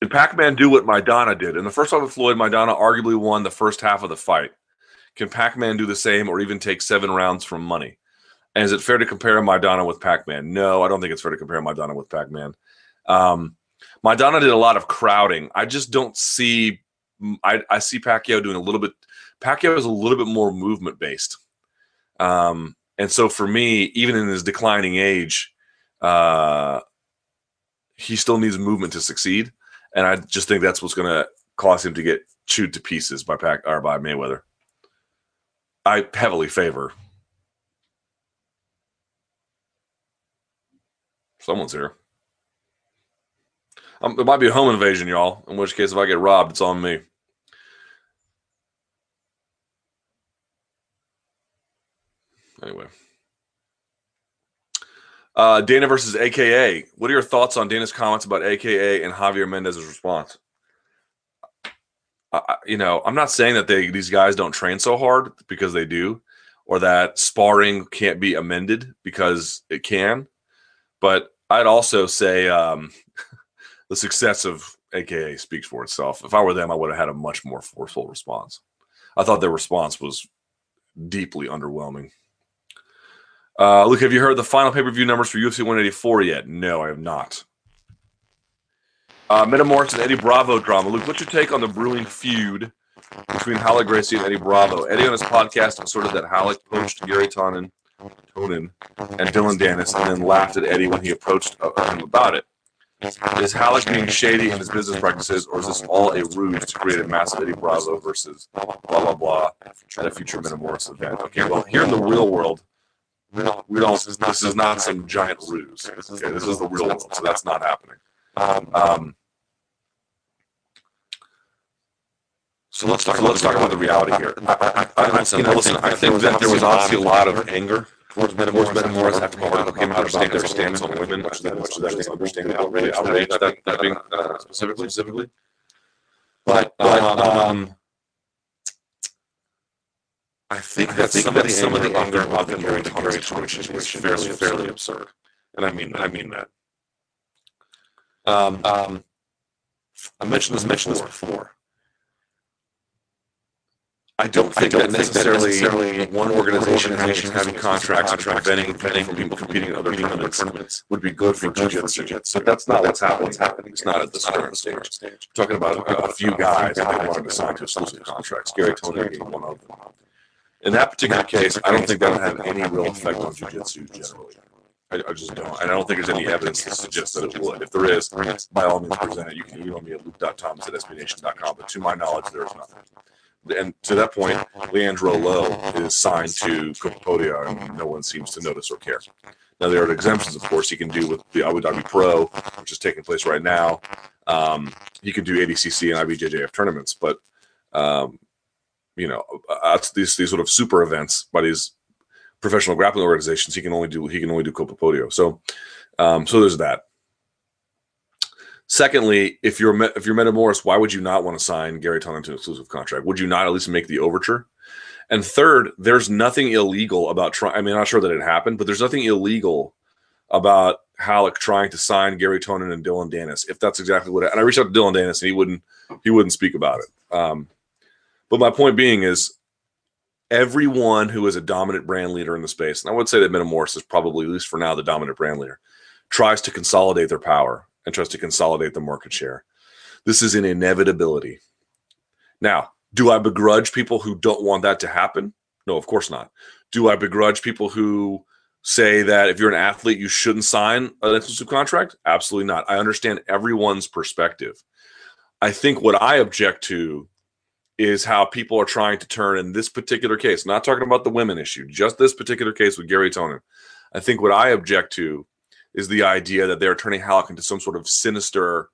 Did Pac-Man do what Maidana did? In the first fight with Floyd, Maidana arguably won the first half of the fight. Can Pac-Man do the same or even take seven rounds from money? And is it fair to compare Maidana with Pac-Man? No, I don't think it's fair to compare Maidana with Pac-Man. Um, Maidana did a lot of crowding. I just don't see. I, I see Pacquiao doing a little bit. Pacquiao is a little bit more movement based. Um, and so for me, even in his declining age, uh, he still needs movement to succeed. And I just think that's what's going to cause him to get chewed to pieces by Pac or by Mayweather. I heavily favor. Someone's here. Um, it might be a home invasion, y'all. In which case, if I get robbed, it's on me. Anyway. Uh, Dana versus AKA. What are your thoughts on Dana's comments about AKA and Javier Mendez's response? You know, I'm not saying that they these guys don't train so hard because they do, or that sparring can't be amended because it can. But I'd also say um, the success of AKA speaks for itself. If I were them, I would have had a much more forceful response. I thought their response was deeply underwhelming. Uh, Luke, have you heard the final pay per view numbers for UFC 184 yet? No, I have not. Uh, Metamoris and Eddie Bravo drama. Luke, what's your take on the brewing feud between Ralek Gracie and Eddie Bravo? Eddie on his podcast asserted that Ralek poached Garry Tonon, Tonon and Dillon Danis and then laughed at Eddie when he approached uh, him about it. Is Ralek being shady in his business practices, or is this all a ruse to create a massive Eddie Bravo versus blah blah blah at a future Metamoris event? Okay, well, here in the real world. We don't. This is not some giant ruse. Okay, this is the real world, so that's not happening. Um, um, so let's talk. So let's talk about the reality here. I, I, I, you know, listen, I think that there was obviously a lot of anger towards Metamoris. Metamoris after Metamoris came out about their stance on women, much that much that is understanding outrage, outrage that that being uh, specifically specifically. But but um, I think that some of the some of the anger of the Garry situation is fairly fairly absurd, and I mean I mean that. Um, um, I mentioned this mentioned this before. I don't think, I don't that, necessarily necessarily one organization, organization having, contracts, contracts preventing, preventing from people competing in other tournaments, tournaments would be good for jiu-jitsu. But that's not what's happening. What's happening. It's not at this current stage. We're talking about a, few guys that they wanted to sign to exclusive contracts. Garry Tonon being one of them. In that particular case, I don't think that would have any real effect on jiu-jitsu generally. I, I just don't. And I don't think there's any evidence to suggest that it would. If there is, by all means present it. You can email me at luke.thomas at sbnation.com. But to my knowledge, there is nothing. And to that point, Leandro Lo is signed to Copa Podio, and no one seems to notice or care. Now, there are exemptions, of course, he can do with the Abu Dhabi Pro, which is taking place right now. Um, he can do ADCC and IBJJF tournaments, but um, you know, that's these these sort of super events by these professional grappling organizations. He can only do he can only do Copa Podio. So, um, so there's that. Secondly, if you're if you're Metamoris, why would you not want to sign Garry Tonon to an exclusive contract? Would you not at least make the overture? And third, there's nothing illegal about trying. I mean, I'm not sure that it happened, but there's nothing illegal about Ralek trying to sign Garry Tonon and Dillon Danis. If that's exactly what. It, and I reached out to Dillon Danis, and he wouldn't he wouldn't speak about it. Um, but my point being is, everyone who is a dominant brand leader in the space, and I would say that Metamoris is probably, at least for now, the dominant brand leader, tries to consolidate their power and tries to consolidate the market share. This is an inevitability. Now, do I begrudge people who don't want that to happen? No, of course not. Do I begrudge people who say that if you're an athlete, you shouldn't sign an exclusive contract? Absolutely not. I understand everyone's perspective. I think what I object to is how people are trying to turn in this particular case, not talking about the women issue, just this particular case with Garry Tonon. I think what I object to is the idea that they're turning Ralek into some sort of sinister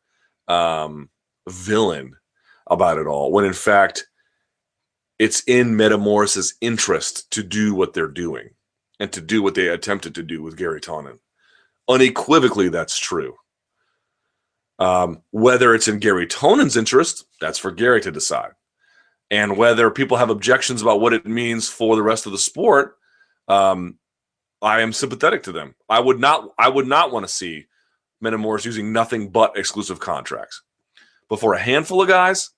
um, villain about it all, when in fact, it's in Metamoris's interest to do what they're doing and to do what they attempted to do with Garry Tonon. Unequivocally, that's true. Um, whether it's in Garry Tonon's interest, that's for Garry to decide. And whether people have objections about what it means for the rest of the sport, um, I am sympathetic to them. I would not I would not want to see Metamoris using nothing but exclusive contracts. But for a handful of guys,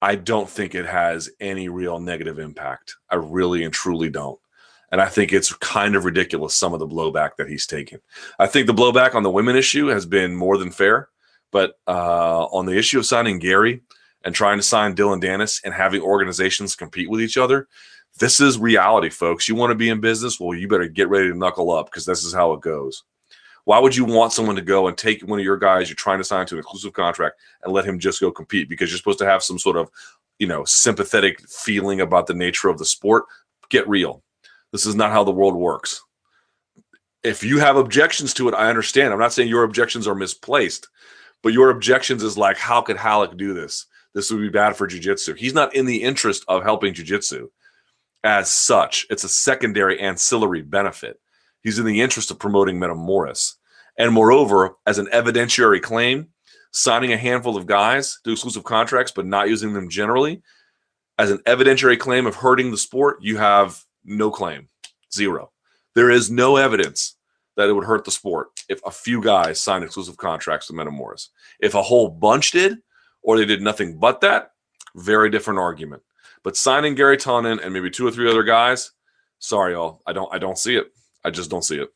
I don't think it has any real negative impact. I really and truly don't. And I think it's kind of ridiculous some of the blowback that he's taken. I think the blowback on the women issue has been more than fair. But uh, on the issue of signing Garry and trying to sign Dillon Danis and having organizations compete with each other, this is reality, folks. You want to be in business? Well, you better get ready to knuckle up because this is how it goes. Why would you want someone to go and take one of your guys you're trying to sign to an exclusive contract and let him just go compete because you're supposed to have some sort of, you know, sympathetic feeling about the nature of the sport? Get real. This is not how the world works. If you have objections to it, I understand. I'm not saying your objections are misplaced, but your objections is like, how could Ralek do this? This would be bad for jujitsu. He's not in the interest of helping jujitsu as such. It's a secondary ancillary benefit. He's in the interest of promoting Metamoris. And moreover, as an evidentiary claim, signing a handful of guys to exclusive contracts but not using them generally, as an evidentiary claim of hurting the sport, you have no claim. Zero. There is no evidence that it would hurt the sport if a few guys signed exclusive contracts with Metamoris. If a whole bunch did, or they did nothing but that, very different argument. But signing Garry Tonon and maybe two or three other guys, sorry, y'all, I don't, I don't see it. I just don't see it.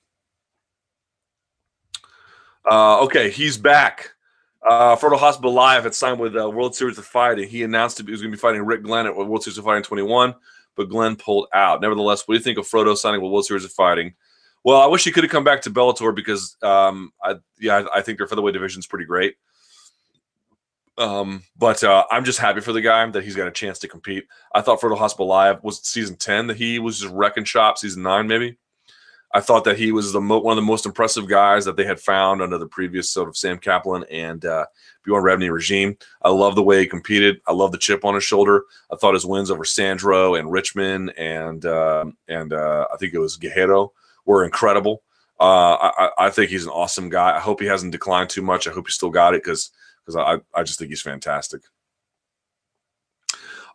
Uh, okay, he's back. Uh, Frodo Khasbulaev had signed with uh, World Series of Fighting. He announced he was going to be fighting Rick Glenn at World Series of Fighting 21, but Glenn pulled out. Nevertheless, what do you think of Frodo signing with World Series of Fighting? Well, I wish he could have come back to Bellator because, um, I, yeah, I, I think their featherweight division is pretty great. Um, but uh, I'm just happy for the guy that he's got a chance to compete. I thought Frodo Khasbulaev was season 10 that he was just wrecking shop, season nine, maybe. I thought that he was the mo- one of the most impressive guys that they had found under the previous sort of Sam Caplan and uh, Bjorn Rebney regime. I love the way he competed. I love the chip on his shoulder. I thought his wins over Sandro and Richman and uh, and uh, I think it was Guerrero were incredible. Uh, I, I think he's an awesome guy. I hope he hasn't declined too much. I hope he still got it because because I, I just think he's fantastic.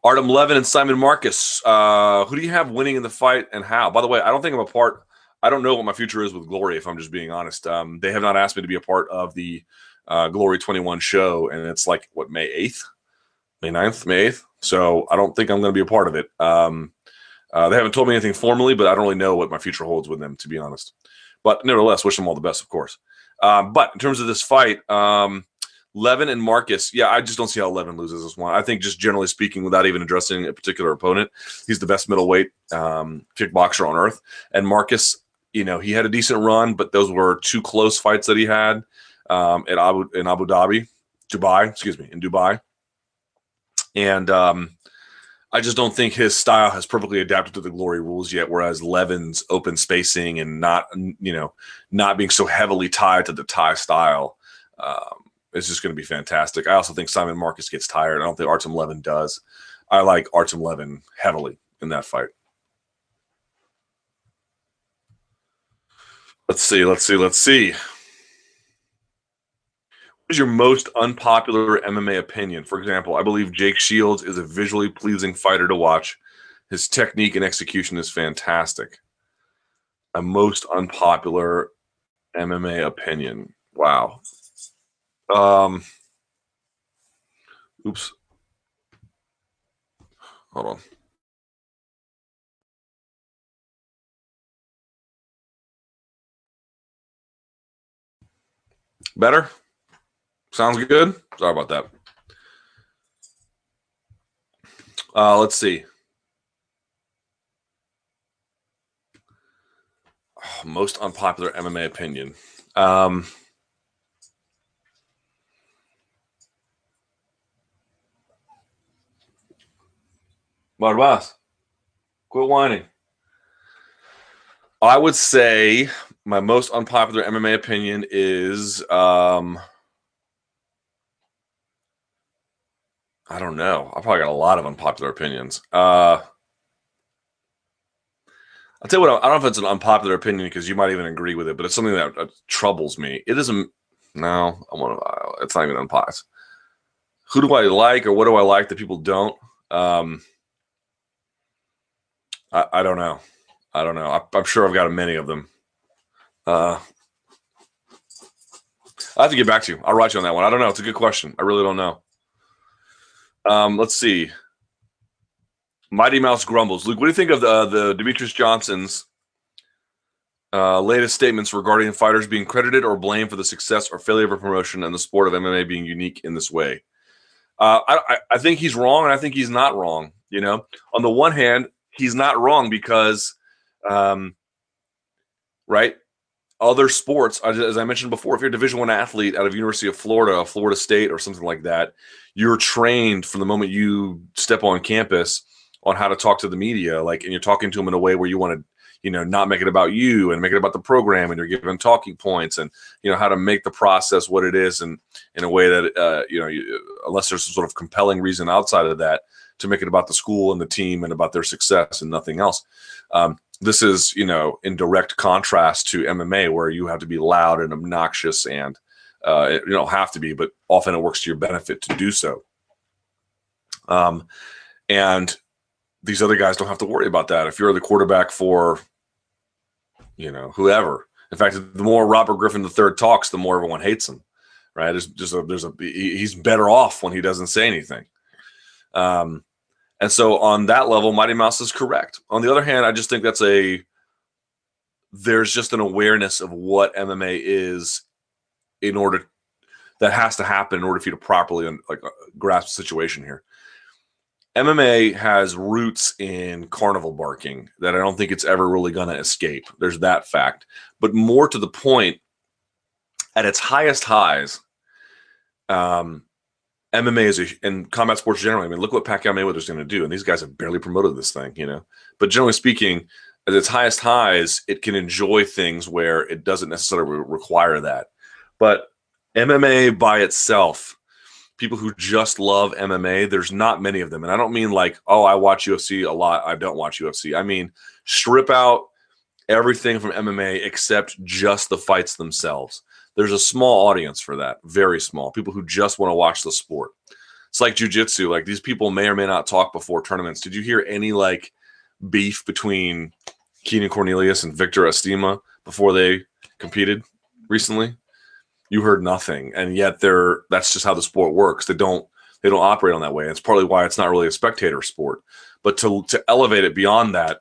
Artem Levin and Simon Marcus. Uh, who do you have winning in the fight and how? By the way, I don't think I'm a part. I don't know what my future is with Glory, if I'm just being honest. Um, they have not asked me to be a part of the uh, Glory 21 show, and it's like, what, May 8th? May 9th? May 8th? So I don't think I'm going to be a part of it. Um, uh, they haven't told me anything formally, but I don't really know what my future holds with them, to be honest. But nevertheless, wish them all the best, of course. Um, but in terms of this fight, um, Levin and Marcus, yeah, I just don't see how Levin loses this one. I think just generally speaking, without even addressing a particular opponent, he's the best middleweight um, kickboxer on earth. And Marcus, you know, he had a decent run, but those were two close fights that he had um, at Abu in Abu Dhabi, Dubai, excuse me, in Dubai. And um, I just don't think his style has perfectly adapted to the glory rules yet. Whereas Levin's open spacing and not, you know, not being so heavily tied to the Thai style um, is just going to be fantastic. I also think Simon Marcus gets tired. I don't think Artem Levin does. I like Artem Levin heavily in that fight. Let's see. Let's see. Let's see. What is your most unpopular MMA opinion? For example, I believe Jake Shields is a visually pleasing fighter to watch. His technique and execution is fantastic. A most unpopular MMA opinion. Wow. Um. Oops. Hold on. Better? Sounds good? Sorry about that. Uh, let's see. Most unpopular MMA opinion. Um, Barbas, quit whining. I would say my most unpopular MMA opinion is um I don't know. I probably got a lot of unpopular opinions. Uh I'll tell you what, I don't know if it's an unpopular opinion because you might even agree with it, but it's something that uh, troubles me. It isn't, no, I to, it's not even unpopular. Who do I like or what do I like that people don't? Um, I, I don't know. I don't know. I, am sure I've got many of them. Uh, I have to get back to you. I'll write you on that one. I don't know. It's a good question. I really don't know. Um, let's see. Mighty Mouse grumbles. Luke, what do you think of the the Demetrious Johnson's uh, latest statements regarding fighters being credited or blamed for the success or failure of a promotion and the sport of MMA being unique in this way? Uh, I, I think he's wrong, and I think he's not wrong. You know, on the one hand, he's not wrong because, um, right, other sports, as I mentioned before, if you're a Division One athlete out of University of Florida, Florida State, or something like that, you're trained from the moment you step on campus on how to talk to the media, like, and you're talking to them in a way where you want to, you know, not make it about you and make it about the program, and you're giving talking points, and you know how to make the process what it is, and in a way that, uh, you know, you, unless there's some sort of compelling reason outside of that to make it about the school and the team and about their success and nothing else. Um, this is you know in direct contrast to MMA where you have to be loud and obnoxious and uh, you don't have to be, but often it works to your benefit to do so. Um, and these other guys don't have to worry about that. If you're the quarterback for, you know, whoever. In fact, the more Robert Griffin III talks, the more everyone hates him. Right? There's just a, there's a he's better off when he doesn't say anything. Um, and so on that level, Mighty Mouse is correct. On the other hand, I just think that's a there's just an awareness of what MMA is in order that has to happen in order for you to properly like uh, grasp the situation here. MMA has roots in carnival barking that I don't think it's ever really going to escape. There's that fact. But more to the point, at its highest highs, um, MMA is a, and combat sports generally. I mean, look what Pacquiao Mayweather's going to do, and these guys have barely promoted this thing, you know. But generally speaking, at its highest highs, it can enjoy things where it doesn't necessarily require that. But MMA by itself, people who just love MMA, there's not many of them, and I don't mean like, oh, I watch UFC a lot. I don't watch UFC. I mean, strip out everything from MMA except just the fights themselves there's a small audience for that, very small. People who just want to watch the sport. It's like jujitsu. Like these people may or may not talk before tournaments. Did you hear any like beef between Keenan Cornelius and Victor Estima before they competed recently? You heard nothing, and yet they're that's just how the sport works. They don't they don't operate on that way. It's partly why it's not really a spectator sport. But to to elevate it beyond that,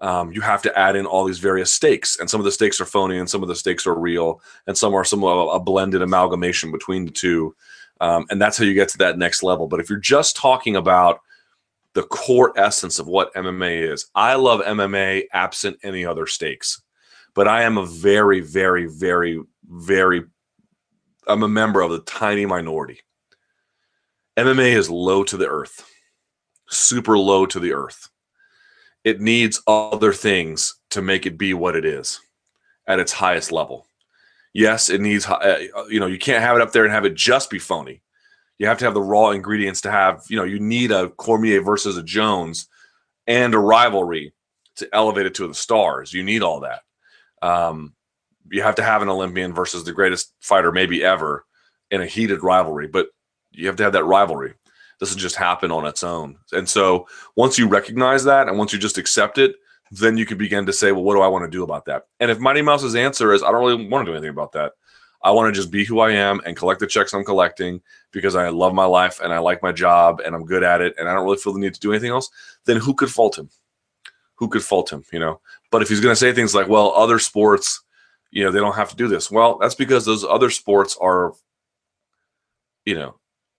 um, you have to add in all these various stakes, and some of the stakes are phony, and some of the stakes are real, and some are some a, a blended amalgamation between the two, um, and that's how you get to that next level. But if you're just talking about the core essence of what MMA is, I love MMA absent any other stakes but I am a very, very, very, very, I'm a member of the tiny minority. MMA is low to the earth, super low to the earth. It needs other things to make it be what it is at its highest level. Yes, it needs, uh, you know, you can't have it up there and have it just be phony. You have to have the raw ingredients to have, you know, you need a Cormier versus a Jones and a rivalry to elevate it to the stars. You need all that. Um, you have to have an Olympian versus the greatest fighter maybe ever in a heated rivalry, but you have to have that rivalry. Doesn't just happen on its own. And so once you recognize that and once you just accept it, then you can begin to say, well, what do I want to do about that? And if Mighty Mouse's answer is, I don't really want to do anything about that. I want to just be who I am and collect the checks I'm collecting because I love my life and I like my job and I'm good at it and I don't really feel the need to do anything else, then who could fault him? Who could fault him, you know? But if he's going to say things like, well, other sports, you know, they don't have to do this. Well, that's because those other sports are, you know,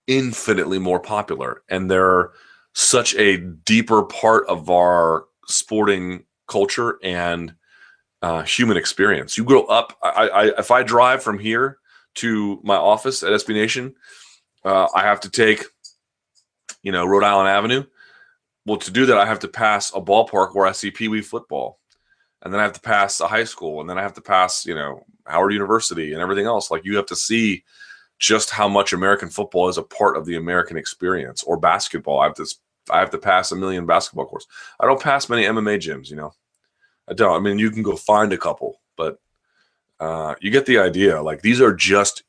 infinitely more popular and they're such a deeper part of our sporting culture and uh, human experience. You grow up. I, I, if I drive from here to my office at SB Nation, uh, I have to take, you know, Rhode Island Avenue. Well, to do that, I have to pass a ballpark where I see Pee Wee football, and then I have to pass a high school, and then I have to pass, you know, Howard University and everything else. Like you have to see just how much American football is a part of the American experience, or basketball. I have to I have to pass a million basketball courts. I don't pass many MMA gyms, you know. I don't. I mean, you can go find a couple, but uh, you get the idea. Like these are just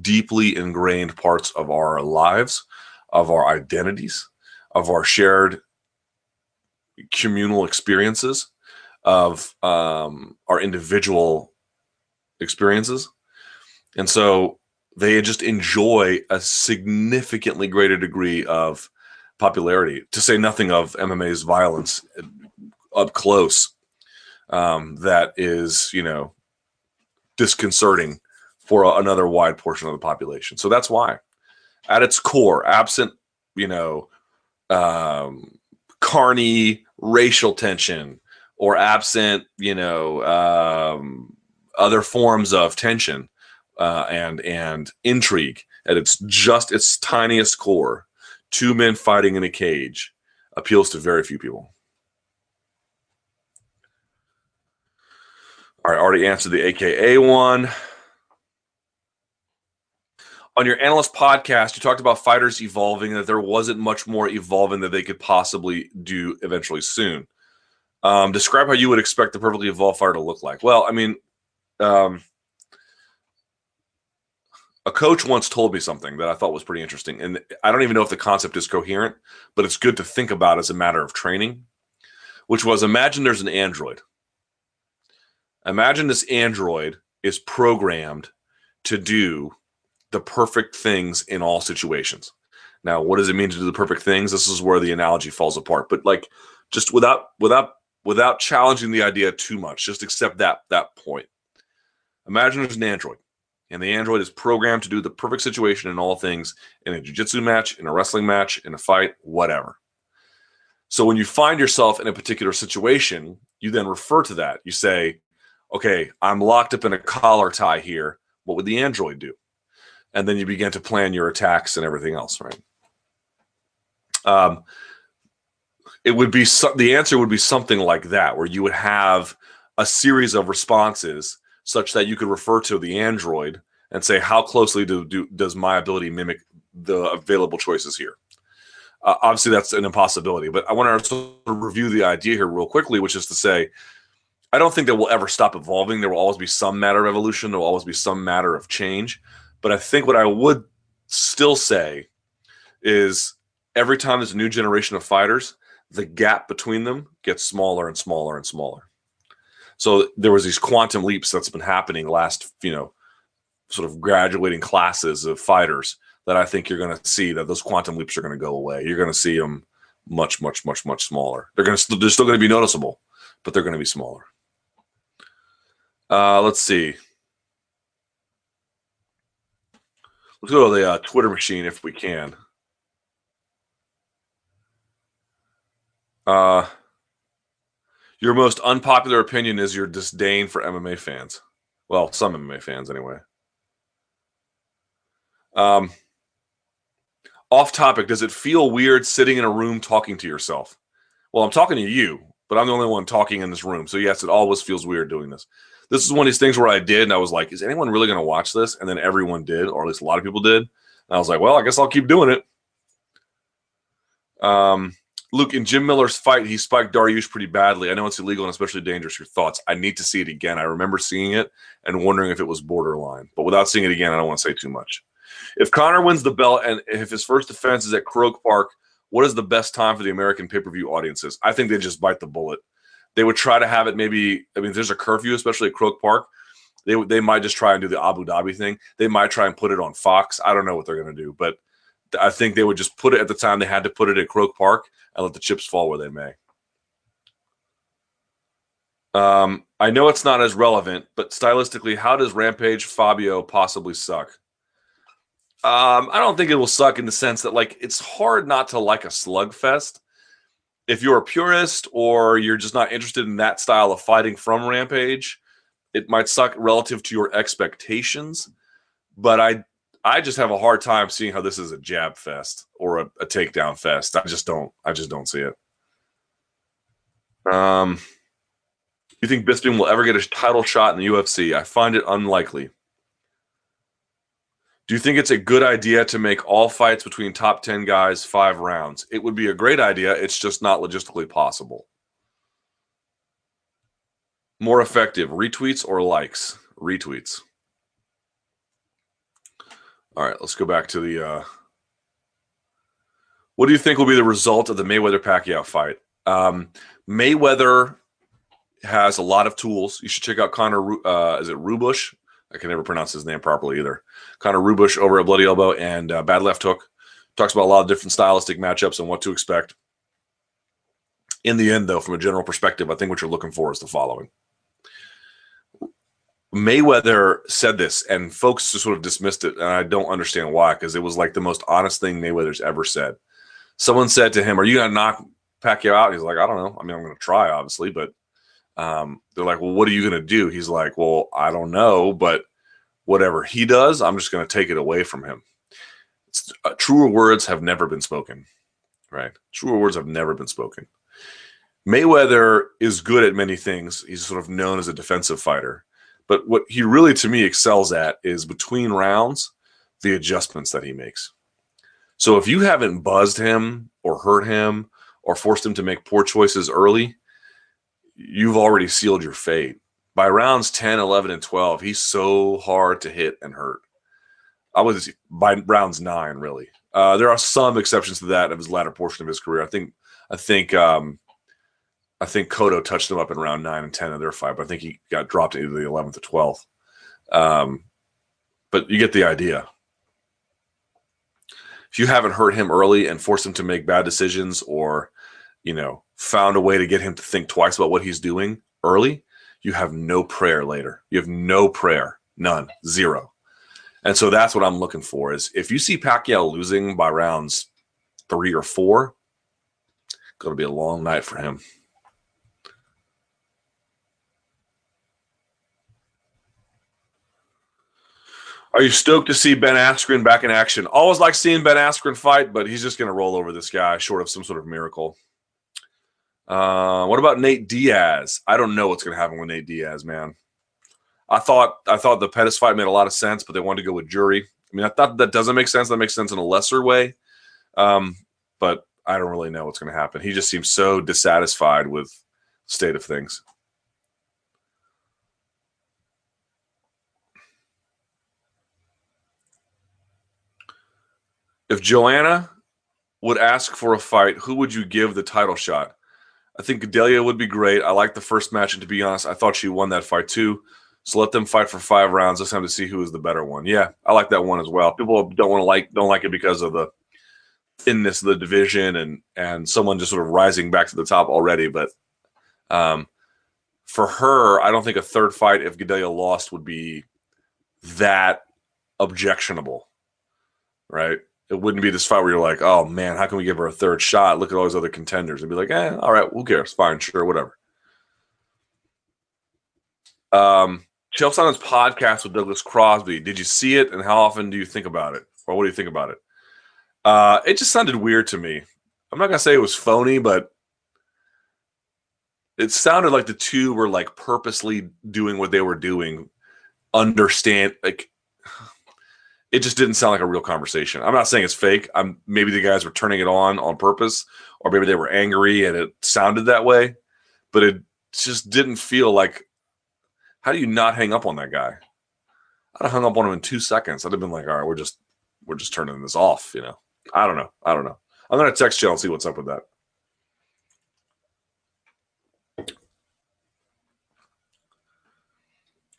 deeply ingrained parts of our lives, of our identities, of our shared communal experiences, of um, our individual experiences, and so they just enjoy a significantly greater degree of popularity. To say nothing of MMA's violence up close um, that is, you know, disconcerting for a, another wide portion of the population. So that's why, at its core, absent, you know, um, carny racial tension or absent, you know, um, other forms of tension uh, and and intrigue at its just its tiniest core, two men fighting in a cage appeals to very few people. All right, I already answered the AKA one. On your analyst podcast, you talked about fighters evolving, that there wasn't much more evolving that they could possibly do eventually soon. Um, describe how you would expect the perfectly evolved fighter to look like. Well, I mean, um, a coach once told me something that I thought was pretty interesting. And I don't even know if the concept is coherent, but it's good to think about as a matter of training, which was imagine there's an android Imagine this android is programmed to do the perfect things in all situations. Now, what does it mean to do the perfect things? This is where the analogy falls apart. But like just without without without challenging the idea too much, just accept that that point. Imagine there's an android, and the android is programmed to do the perfect situation in all things in a jiu-jitsu match, in a wrestling match, in a fight, whatever. So when you find yourself in a particular situation, you then refer to that. You say, okay, I'm locked up in a collar tie here. What would the android do? And then you begin to plan your attacks and everything else, right? Um, it would be so, the answer would be something like that, where you would have a series of responses such that you could refer to the android and say, how closely do, do does my ability mimic the available choices here? Uh, obviously, that's an impossibility, but I want to review the idea here real quickly, which is to say, I don't think that we'll ever stop evolving. There will always be some matter of evolution. There will always be some matter of change. But I think what I would still say is every time there's a new generation of fighters, the gap between them gets smaller and smaller and smaller. So there was these quantum leaps that's been happening last, you know, sort of graduating classes of fighters that I think you're going to see that those quantum leaps are going to go away. You're going to see them much, much, much, much smaller. They're going to, they're still going to be noticeable, but they're going to be smaller. Uh, let's see. Let's go to the uh, Twitter machine if we can. Uh, Your most unpopular opinion is your disdain for MMA fans. Well, some MMA fans, anyway. Um, off topic, does it feel weird sitting in a room talking to yourself? Well, I'm talking to you, but I'm the only one talking in this room. So, yes, it always feels weird doing this. This is one of these things where I did, and I was like, is anyone really going to watch this? And then everyone did, or at least a lot of people did. And I was like, well, I guess I'll keep doing it. Um, Luke, in Jim Miller's fight, he spiked Dariush pretty badly. I know it's illegal and especially dangerous. Your thoughts? I need to see it again. I remember seeing it and wondering if it was borderline, but without seeing it again, I don't want to say too much. If Conor wins the belt and if his first defense is at Croke Park, what is the best time for the American pay per view audiences? I think they just bite the bullet. They would try to have it maybe. I mean, there's a curfew, especially at Croke Park. They they might just try and do the Abu Dhabi thing. They might try and put it on Fox. I don't know what they're going to do, but I think they would just put it at the time they had to put it at Croke Park and let the chips fall where they may. Um, I know it's not as relevant, but stylistically, how does Rampage Fabio possibly suck? Um, I don't think it will suck in the sense that like it's hard not to like a slugfest. If you're a purist or you're just not interested in that style of fighting from Rampage, it might suck relative to your expectations. But I I just have a hard time seeing how this is a jab fest or a, a takedown fest. I just don't. I just don't see it. Um, you think Bisping will ever get a title shot in the UFC? I find it unlikely. Do you think it's a good idea to make all fights between top 10 guys five rounds? It would be a great idea. It's just not logistically possible. More effective, retweets or likes? Retweets. All right, let's go back to the. Uh, what do you think will be the result of the Mayweather Pacquiao fight? Um, Mayweather has a lot of tools. You should check out Connor. Uh, is it Ruebusch? I can never pronounce his name properly either. Connor Ruebusch over at Bloody Elbow and uh, Bad Left Hook talks about a lot of different stylistic matchups and what to expect. In the end, though, from a general perspective, I think what you're looking for is the following. Mayweather said this, and folks just sort of dismissed it, and I don't understand why, because it was like the most honest thing Mayweather's ever said. Someone said to him, "Are you to knock Pacquiao out?" He's like, "I don't know. I mean, I'm to try, obviously, but." Um, they're like, "Well, what are you to do?" He's like, "Well, I don't know, but whatever he does, I'm just to take it away from him." Uh, truer words have never been spoken, right? Truer words have never been spoken. Mayweather is good at many things. He's sort of known as a defensive fighter but what he really, to me, excels at is between rounds, the adjustments that he makes. So if you haven't buzzed him or hurt him or forced him to make poor choices early, you've already sealed your fate. By rounds 10, 11, and 12, he's so hard to hit and hurt. I was by rounds nine, really. Uh, there are some exceptions to that of his latter portion of his career. I think I think um, I think Cotto touched him up in round nine and ten of their fight, but I think he got dropped into the eleventh or twelfth. Um, but you get the idea. If you haven't hurt him early and forced him to make bad decisions, or you know, found a way to get him to think twice about what he's doing early, you have no prayer later. You have no prayer, none, zero. And so that's what I'm looking for. Is if you see Pacquiao losing by rounds three or four, going to be a long night for him. Are you stoked to see Ben Askren back in action? Always like seeing Ben Askren fight, but he's just going to roll over this guy short of some sort of miracle. Uh, what about Nate Diaz? I don't know what's going to happen with Nate Diaz, man. I thought I thought the Pettis fight made a lot of sense, but they wanted to go with jury. I mean, I thought that doesn't make sense. That makes sense in a lesser way, um, but I don't really know what's going to happen. He just seems so dissatisfied with state of things. If Joanna would ask for a fight, who would you give the title shot? I think Gadelha would be great. I like the first match, and to be honest, I thought she won that fight too. So let them fight for five rounds. Let's time to see who is the better one. Yeah, I like that one as well. People don't want to like don't like it because of the thinness of the division and and someone just sort of rising back to the top already. But um, for her, I don't think a third fight if Gadelha lost would be that objectionable, right? It wouldn't be this fight where you're like, oh man, how can we give her a third shot? Look at all these other contenders and be like, eh, all right, who cares? Fine, sure, whatever. Um, on his podcast with Douglas Crosby. Did you see it, and how often do you think about it, or what do you think about it? Uh, it just sounded weird to me. I'm not gonna say it was phony, but it sounded like the two were like purposely doing what they were doing. Understand like it just didn't sound like a real conversation. I'm not saying it's fake. I'm maybe the guys were turning it on on purpose, or maybe they were angry and it sounded that way, but it just didn't feel like. How do you not hang up on that guy? I'd have hung up on him in two seconds. I'd have been like, all right, we're just we're just turning this off. You know, I don't know. I don't know. I'm gonna text you and see what's up with that.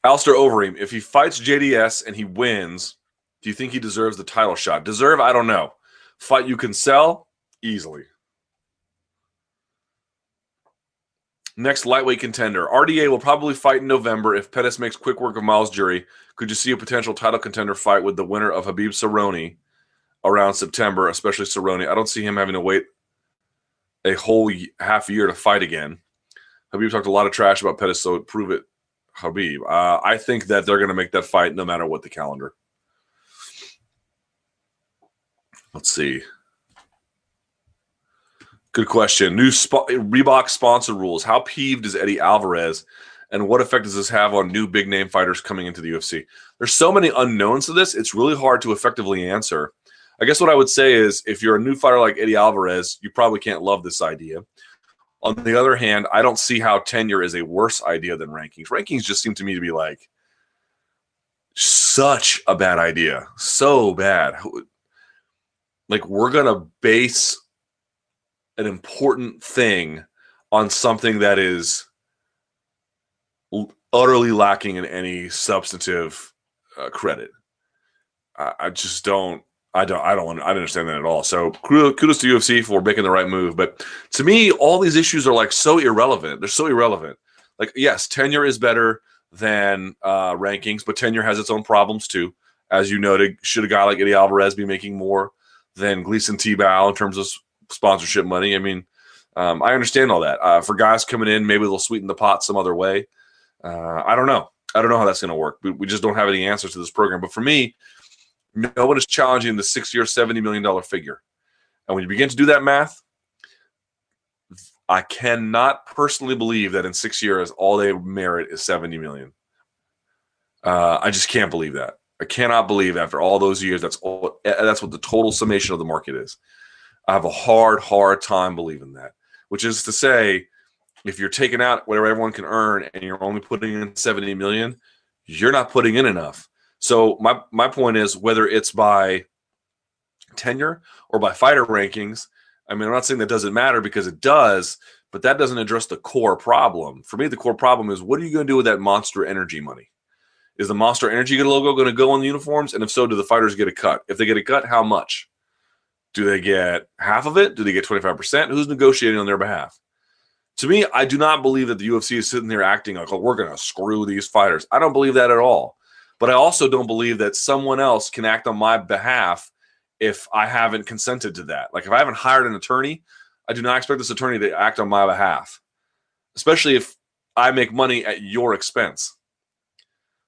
Alistair Overeem, if he fights JDS and he wins, do you think he deserves the title shot? Deserve? I don't know. Fight you can sell easily. Next lightweight contender. RDA will probably fight in November if Pettis makes quick work of Myles Jury. Could you see a potential title contender fight with the winner of Khabib Cerrone around September, especially Cerrone? I don't see him having to wait a whole half year to fight again. Khabib talked a lot of trash about Pettis, so prove it, Khabib. Uh, I think that they're going to make that fight no matter what the calendar. Let's see. Good question. New sp- Reebok sponsor rules. How peeved is Eddie Alvarez, and what effect does this have on new big name fighters coming into the UFC? There's so many unknowns to this. It's really hard to effectively answer. I guess what I would say is, if you're a new fighter like Eddie Alvarez, you probably can't love this idea. On the other hand, I don't see how tenure is a worse idea than rankings. Rankings just seem to me to be like such a bad idea, so bad. Like we're gonna base an important thing on something that is utterly lacking in any substantive uh, credit. I, I, just don't. I don't. I don't. I don't understand that at all. So kudos to UFC for making the right move. But to me, all these issues are like so irrelevant. They're so irrelevant. Like yes, tenure is better than uh, rankings, but tenure has its own problems too. As you noted, should a guy like Eddie Alvarez be making more than Gleison Tibau in terms of sponsorship money. I mean, um, I understand all that. Uh, for guys coming in, maybe they'll sweeten the pot some other way. Uh, I don't know. I don't know how that's going to work. We, we, just don't have any answers to this program. But for me, no one is challenging the six-year, seventy million dollar figure. And when you begin to do that math, I cannot personally believe that in six years all they merit is seventy million. Uh, I just can't believe that. I cannot believe after all those years that's all, eh, eh, that's what the total summation of the market is. I have a hard, hard time believing that. Which is to say, if you're taking out whatever everyone can earn and you're only putting in 70 million, you're not putting in enough. So my my point is whether it's by tenure or by fighter rankings, I mean I'm not saying that doesn't matter because it does, but that doesn't address the core problem. For me, the core problem is what are you going to do with that monster energy money? Is the Monster Energy logo going to go on the uniforms? And if so, do the fighters get a cut? If they get a cut, how much? Do they get half of it? Do they get 25%? Who's negotiating on their behalf? To me, I do not believe that the UFC is sitting there acting like, oh, we're going to screw these fighters. I don't believe that at all. But I also don't believe that someone else can act on my behalf if I haven't consented to that. Like if I haven't hired an attorney, I do not expect this attorney to act on my behalf, especially if I make money at your expense.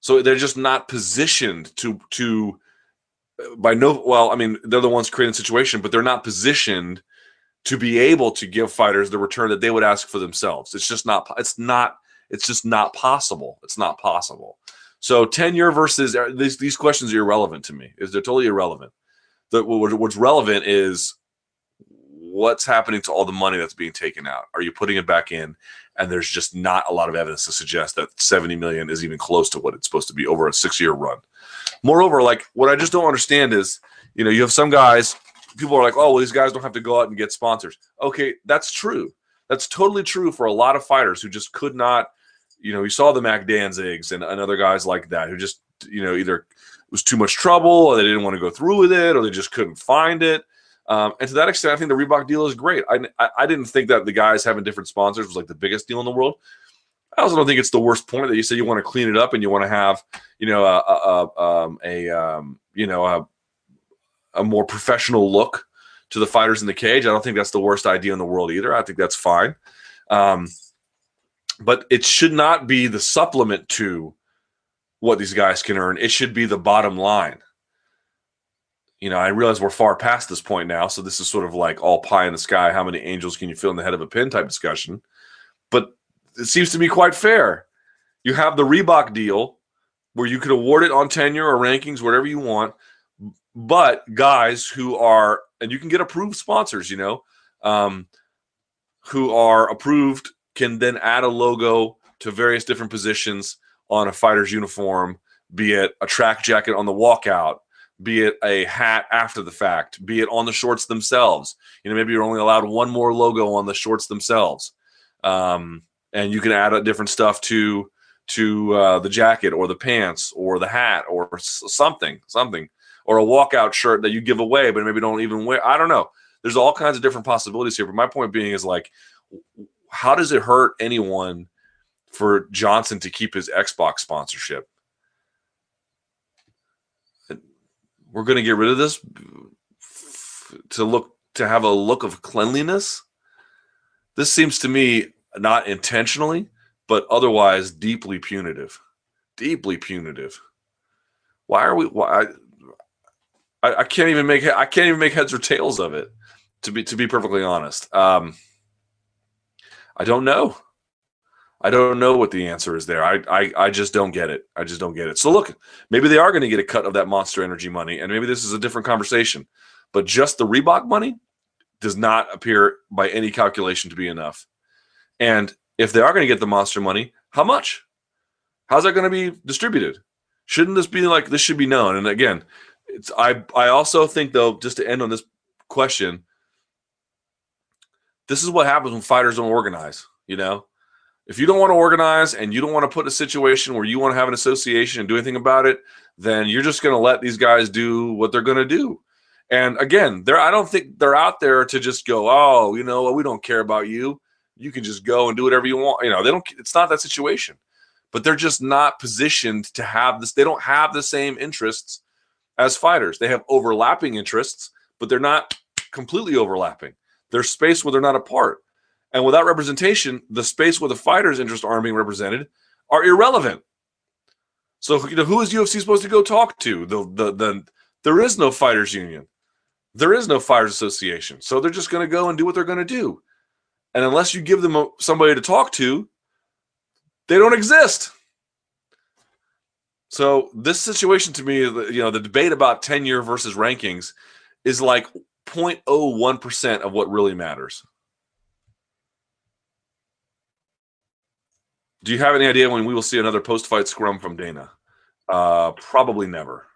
So they're just not positioned to to by no well, I mean, they're the ones creating the situation, but they're not positioned to be able to give fighters the return that they would ask for themselves. It's just not it's not it's just not possible. It's not possible. So tenure versus uh, these these questions are irrelevant to me. Is they're totally irrelevant. The, what's relevant is what's happening to all the money that's being taken out? Are you putting it back in? And there's just not a lot of evidence to suggest that 70 million is even close to what it's supposed to be over a six year run. Moreover, like what I just don't understand is, you know, you have some guys, people are like, oh, well, these guys don't have to go out and get sponsors. Okay, that's true. That's totally true for a lot of fighters who just could not, you know, you saw the Mac Danzigs and, and other guys like that who just, you know, either it was too much trouble or they didn't want to go through with it or they just couldn't find it um, and to that extent, I think the Reebok deal is great. I, I, I didn't think that the guys having different sponsors was like the biggest deal in the world. I also don't think it's the worst point that you say you want to clean it up and you want to have, you know, a, a, um, a um, you know, a, a more professional look to the fighters in the cage. I don't think that's the worst idea in the world either. I think that's fine. Um, but it should not be the supplement to what these guys can earn. It should be the bottom line. You know, I realize we're far past this point now, so this is sort of like all pie in the sky. How many angels can you fill in the head of a pin type discussion? But it seems to me quite fair. You have the Reebok deal where you could award it on tenure or rankings, whatever you want. But guys who are, and you can get approved sponsors, you know, um, who are approved can then add a logo to various different positions on a fighter's uniform, be it a track jacket on the walkout, be it a hat after the fact, be it on the shorts themselves. You know, maybe you're only allowed one more logo on the shorts themselves. Um, and you can add a different stuff to to uh, the jacket or the pants or the hat or something, something, or a walkout shirt that you give away, but maybe don't even wear. I don't know. There's all kinds of different possibilities here. But my point being is like, how does it hurt anyone for Johnson to keep his Xbox sponsorship? We're going to get rid of this to look to have a look of cleanliness. This seems to me not intentionally, but otherwise deeply punitive. Deeply punitive. Why are we? Why? I, I can't even make I can't even make heads or tails of it. To be to be perfectly honest. Um, I don't know. I don't know what the answer is there. I, I I just don't get it. I just don't get it. So look, maybe they are going to get a cut of that Monster Energy money, and maybe this is a different conversation. But just the Reebok money does not appear by any calculation to be enough. And if they are going to get the Monster money, how much? How's that going to be distributed? Shouldn't this be like this should be known? And again, it's I I also think though, just to end on this question, this is what happens when fighters don't organize. You know, if you don't want to organize and you don't want to put a situation where you want to have an association and do anything about it, then you're just going to let these guys do what they're going to do. And again, they're I don't think they're out there to just go, oh, you know, we don't care about you. You can just go and do whatever you want. You know, they don't. It's not that situation. But they're just not positioned to have this. They don't have the same interests as fighters. They have overlapping interests, but they're not completely overlapping. There's space where they're not apart. And without representation, the space where the fighters' interests aren't being represented are irrelevant. So you know, who is UFC supposed to go talk to? The the the there is no fighters union. There is no fighters association. So they're just going to go and do what they're going to do. And unless you give them somebody to talk to, they don't exist. So this situation to me, you know, the debate about tenure versus rankings is like 0.01% of what really matters. Do you have any idea when we will see another post fight scrum from Dana? Uh, probably never.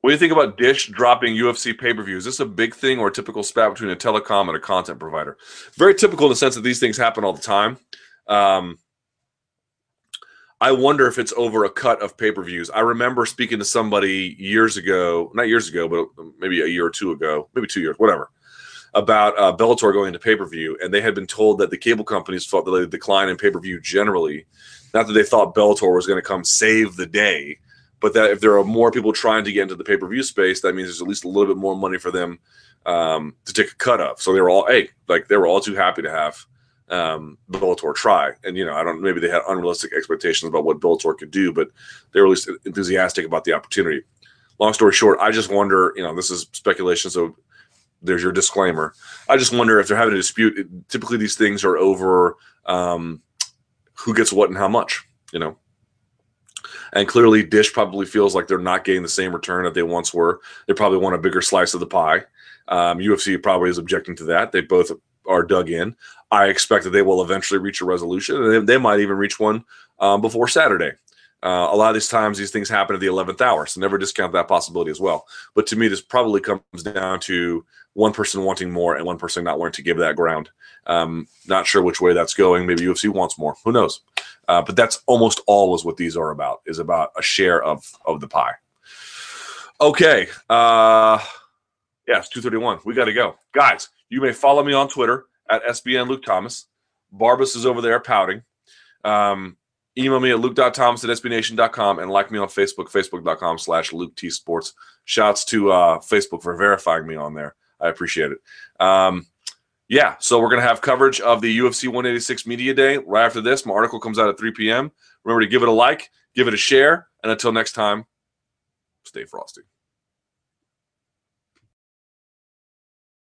What do you think about Dish dropping UFC pay per view? Is this a big thing or a typical spat between a telecom and a content provider? Very typical in the sense that these things happen all the time. Um, I wonder if it's over a cut of pay per views. I remember speaking to somebody years ago, not years ago, but maybe a year or two ago, maybe two years, whatever, about uh, Bellator going to pay per view, and they had been told that the cable companies felt they decline in pay per view generally. Not that they thought Bellator was going to come save the day, but that if there are more people trying to get into the pay per view space, that means there's at least a little bit more money for them um, to take a cut of. So they were all, hey, like they were all too happy to have um, Bellator try. And you know, I don't maybe they had unrealistic expectations about what Bellator could do, but they were at least enthusiastic about the opportunity. Long story short, I just wonder. You know, this is speculation, so there's your disclaimer. I just wonder if they're having a dispute. Typically, these things are over um, who gets what and how much. You know. And clearly, Dish probably feels like they're not getting the same return that they once were. They probably want a bigger slice of the pie. Um, UFC probably is objecting to that. They both are dug in. I expect that they will eventually reach a resolution, and they, they might even reach one um, before Saturday. Uh, a lot of these times, these things happen at the 11th hour, so never discount that possibility as well. But to me, this probably comes down to one person wanting more and one person not wanting to give that ground. Um, not sure which way that's going. Maybe UFC wants more. Who knows? Uh, but that's almost always what these are about. Is about a share of of the pie. Okay. Uh, yes, 231. We got to go. Guys, you may follow me on Twitter at SBN Luke Thomas. Barbas is over there pouting. Um, email me at luke.thomas at sbnation.com and like me on Facebook, facebook.com slash Luke T Sports. Shouts to uh, Facebook for verifying me on there. I appreciate it. Um, yeah, so we're gonna have coverage of the UFC 186 Media Day right after this. My article comes out at 3 p.m. Remember to give it a like, give it a share, and until next time, stay frosty.